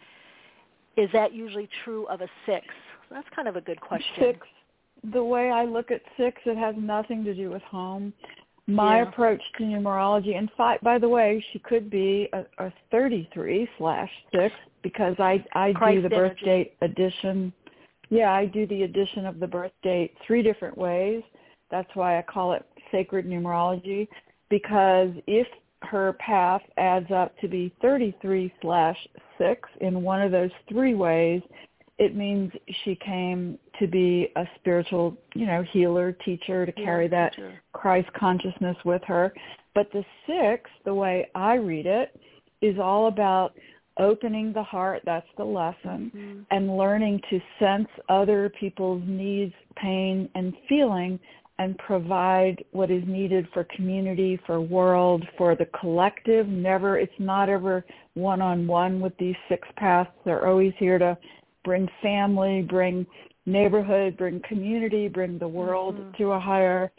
Is that usually true of a six? That's kind of a good question. Six. The way I look at six, it has nothing to do with home. My Yeah. approach to numerology, and fi- by the way, she could be a, a 33 slash six because I I do the birth date addition. Yeah, I do the addition of the birth date three different ways. That's why I call it sacred numerology because if her path adds up to be 33 slash 6 in one of those three ways, it means she came to be a spiritual, you know, healer, teacher, to carry that Christ consciousness with her. But the six, the way I read it, is all about opening the heart, that's the lesson, Mm-hmm. and learning to sense other people's needs, pain, and feeling and provide what is needed for community, for world, for the collective. Never, it's not ever one-on-one with these six paths. They're always here to bring family, bring neighborhood, bring community, bring the world mm-hmm. to a higher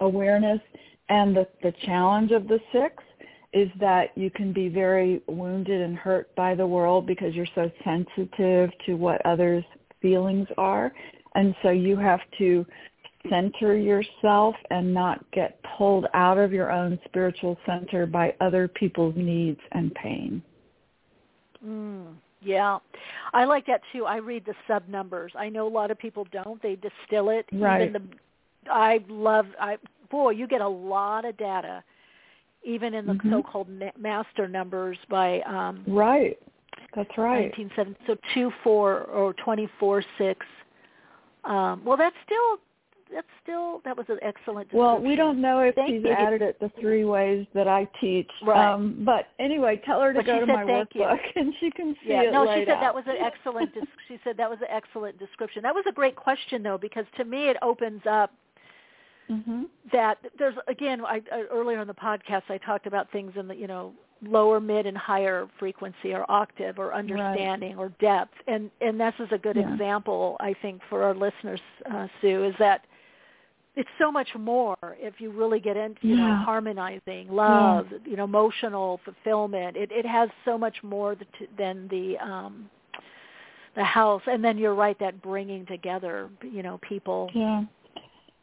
awareness. And the, the challenge of the six is that you can be very wounded and hurt by the world because you're so sensitive to what others' feelings are. And so you have to center yourself and not get pulled out of your own spiritual center by other people's needs and pain. Mm, yeah, I like that too. I read the sub numbers. I know a lot of people don't. They distill it. Right. Even the, I love. I boy, you get a lot of data, even in the Mhm. so-called master numbers by um, Right. That's right. 1970. So two four or twenty four six. Um, well, that's still that's still that was an excellent. Well, we don't know if Thank she's you. added it the three ways that I teach. Right. Um, but anyway, tell her to But go to my thank you. workbook [laughs] and she can see Yeah, it no, she said out. that was an excellent. Dis- [laughs] she said that was an excellent description. That was a great question though, because to me it opens up hmm that there's again. I, I earlier in the podcast I talked about things in the you know lower, mid, and higher frequency or octave or understanding or depth, and and this is a good Yeah. example I think for our listeners, uh, Sue, is that it's so much more if you really get into you know harmonizing love you know emotional fulfillment. It it has so much more than the um the house. And then you're right that bringing together you know people. Yeah.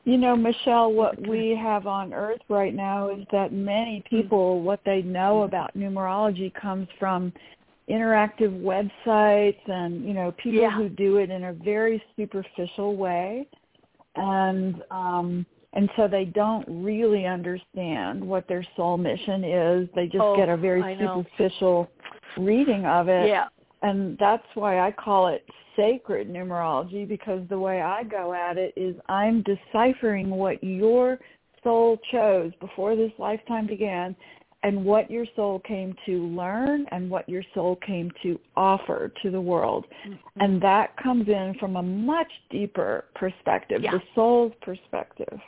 You know, Michele, what we have on Earth right now is that many people, what they know about numerology comes from interactive websites and, you know, people Yeah. who do it in a very superficial way. And um and so they don't really understand what their soul mission is. They just Oh, get a very I know. superficial reading of it yeah and that's why I call it sacred numerology because the way I go at it is I'm deciphering what your soul chose before this lifetime began and what your soul came to learn and what your soul came to offer to the world. And that comes in from a much deeper perspective, Yeah. the soul's perspective.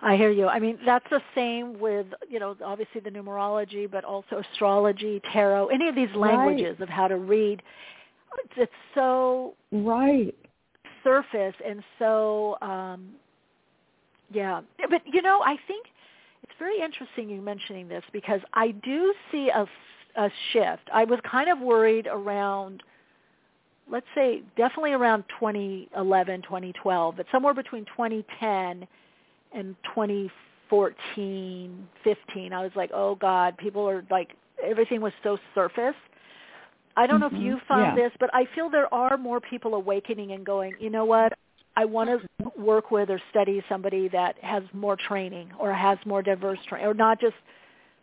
I hear you. I mean, that's the same with, you know, obviously the numerology, but also astrology, tarot, any of these Right. languages of how to read. It's, it's so Right. surface and so, um, yeah. But, you know, I think very interesting you mentioning this because I do see a, a shift. I was kind of worried around, let's say, definitely around 2011, 2012, but somewhere between 2010 in 2014, 15, I was like, oh God, people are like, everything was so surface. I don't know if Mhm. you found Yeah. this, but I feel there are more people awakening and going, you know what, I want to work with or study somebody that has more training or has more diverse training or not just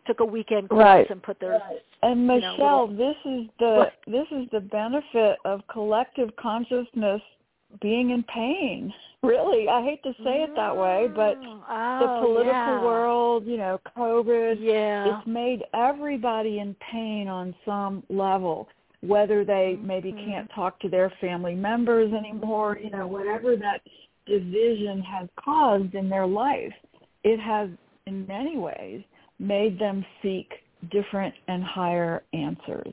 took a weekend course Right. and put their And know, Michele, little- this is the this is the benefit of collective consciousness being in pain. Really, I hate to say it that way, but mm. the Oh, political yeah. world, you know, COVID, Yeah. it's made everybody in pain on some level. Whether they maybe Mhm. can't talk to their family members anymore, you know, whatever that division has caused in their life, it has in many ways made them seek different and higher answers.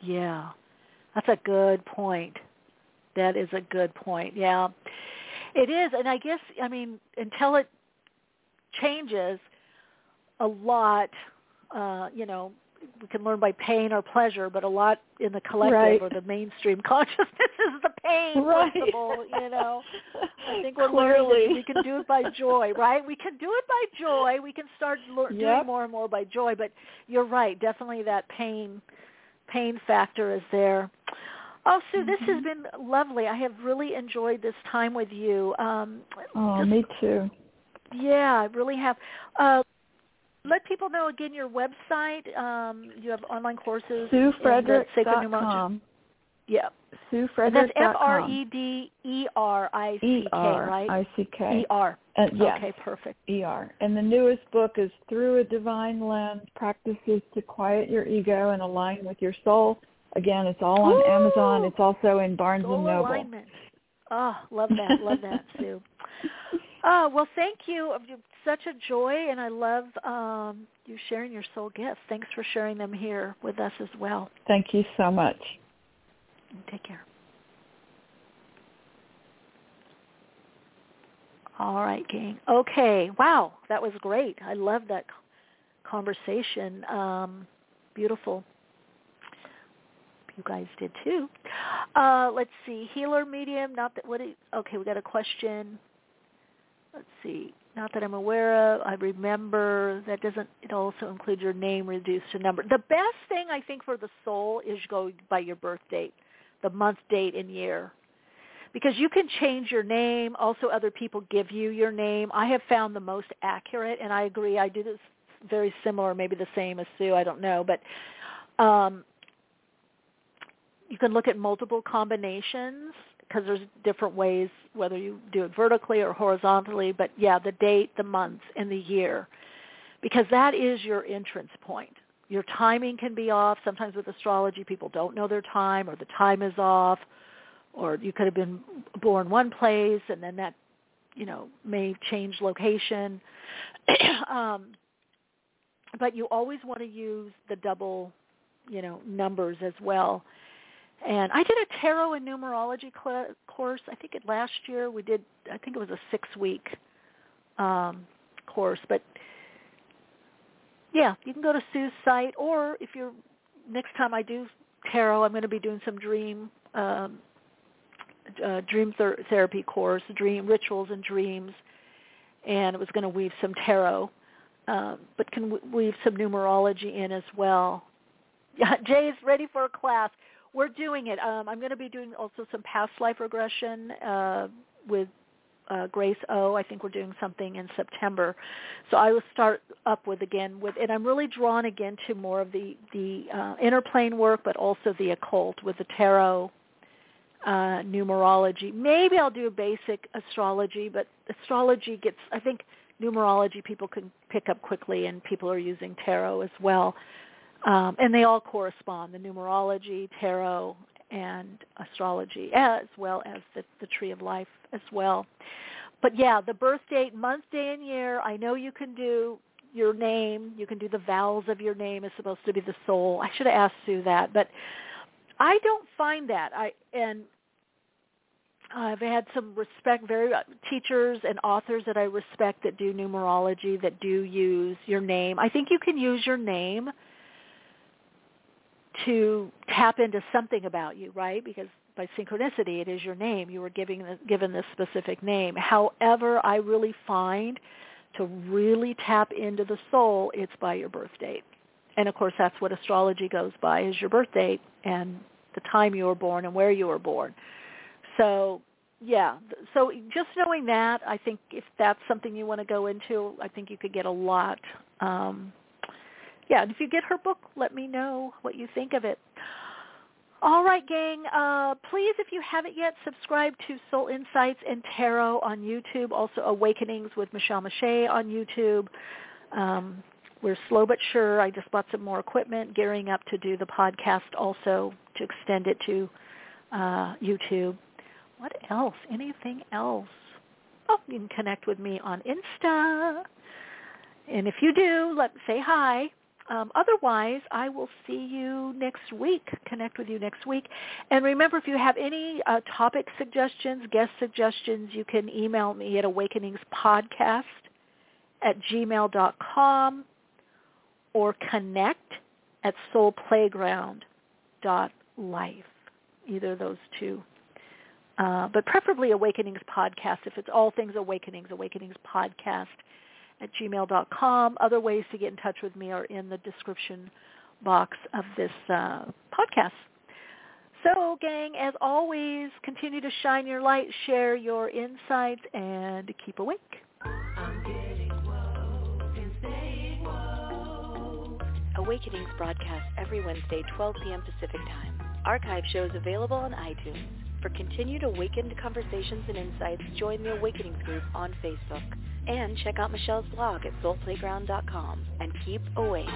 Yeah. That's a good point. That is a good point. Yeah. It is and I guess I mean until it changes a lot, uh, you know, we can learn by pain or pleasure, but a lot in the collective right. or the mainstream [laughs] consciousness is the pain right. principle. You know, I think we're Clearly. learning we can do it by joy, right? We can do it by joy. We can start Yep. doing more and more by joy. But you're right, definitely that pain pain factor is there. Oh, Sue, this has been lovely. I have really enjoyed this time with you. Um, Oh, just- me too. yeah, I really have. Uh, let people know again your website. Um, you have online courses. in the Sacred Numerology. SueFrederick.com. Yeah. And that's SueFrederick.com. F R E D E R I C K, right? E-R-I-C-K. E R. Uh, yes, Okay, perfect. ER. And the newest book is Through a Divine Lens, Practices to Quiet Your Ego and Align with Your Soul. Again, it's all on Ooh. Amazon. It's also in Barnes Soul and Noble. alignment. Oh, love that. love that, Sue. [laughs] Oh, well, thank you. You're Such a joy, and I love um, you sharing your soul gifts. Thanks for sharing them here with us as well. Thank you so much. Take care. All right, gang. Okay. Wow, that was great. I love that conversation. Um, beautiful. You guys did too. Uh, let's see. Healer medium. Not that. What? do Okay, we got a question. Let's see. Not that I'm aware of. I remember that doesn't. It also includes your name reduced to number. The best thing I think for the soul is go by your birth date, the month, date, and year because you can change your name. Also, other people give you your name. I have found the most accurate, and I agree. I do this very similar, maybe the same as Sue. I don't know, but um, you can look at multiple combinations because there's different ways whether you do it vertically or horizontally. But yeah, the date, the month, and the year, because that is your entrance point. Your timing can be off. Sometimes with astrology, people don't know their time, or the time is off or you could have been born one place and then that you know may change location [clears throat] um, but you always want to use the double you know numbers as well and i did a tarot and numerology cl- course i think it last year we did i think it was a six week um, course but yeah you can go to sue's site or if you're next time i do tarot i'm going to be doing some dream um, uh, dream ther- therapy course, dream rituals and dreams, and it was going to weave some tarot, um, but can w- weave some numerology in as well. [laughs] Yeah, Jay's ready for a class. We're doing it. Um, I'm going to be doing also some past life regression uh, with uh, Grace O. I think we're doing something in September, so I will start up with again with, and I'm really drawn again to more of the the uh, inner plane work, but also the occult with the tarot uh, numerology. Maybe I'll do a basic astrology, but astrology gets, I think numerology people can pick up quickly and people are using tarot as well. Um, and they all correspond, the numerology, tarot, and astrology, as well as the, the tree of life as well. But yeah, the birth date, month, day, and year, I know you can do your name. You can do the vowels of your name is supposed to be the soul. I should have asked Sue that, but I don't find that. I and I've had some respect, very uh, teachers and authors that I respect that do numerology that do use your name. I think you can use your name to tap into something about you, right? Because by synchronicity, it is your name. You were giving given this specific name. However, I really find to really tap into the soul, it's by your birth date. And of course, that's what astrology goes by is your birth date and the time you were born and where you were born. So, yeah. So just knowing that, I think if that's something you want to go into, I think you could get a lot. Um, yeah, and if you get her book, let me know what you think of it. All right, gang. Uh, please, if you haven't yet, subscribe to Soul Insights and Tarot on YouTube. Also, Awakenings with Michele Meiche on YouTube. Um, we're slow but sure. I just bought some more equipment, gearing up to do the podcast also to extend it to uh, YouTube. What else? Anything else? Oh, you can connect with me on Insta. And if you do, let say hi. Um, otherwise, I will see you next week. Connect with you next week. And remember, if you have any uh, topic suggestions, guest suggestions, you can email me at awakeningspodcast at gmail.com. or connect at soulplayground.life. Either of those two. Uh, but preferably Awakenings Podcast. If it's all things Awakenings, Awakenings Podcast at gmail.com. Other ways to get in touch with me are in the description box of this uh, podcast. So, gang, as always, continue to shine your light, share your insights, and keep awake. Awakenings broadcast every Wednesday, 12 p.m. Pacific Time. Archive shows available on iTunes. For continued awakened conversations and insights, join the Awakenings group on Facebook. And check out Michele's blog at soulplayground.com. And keep awake.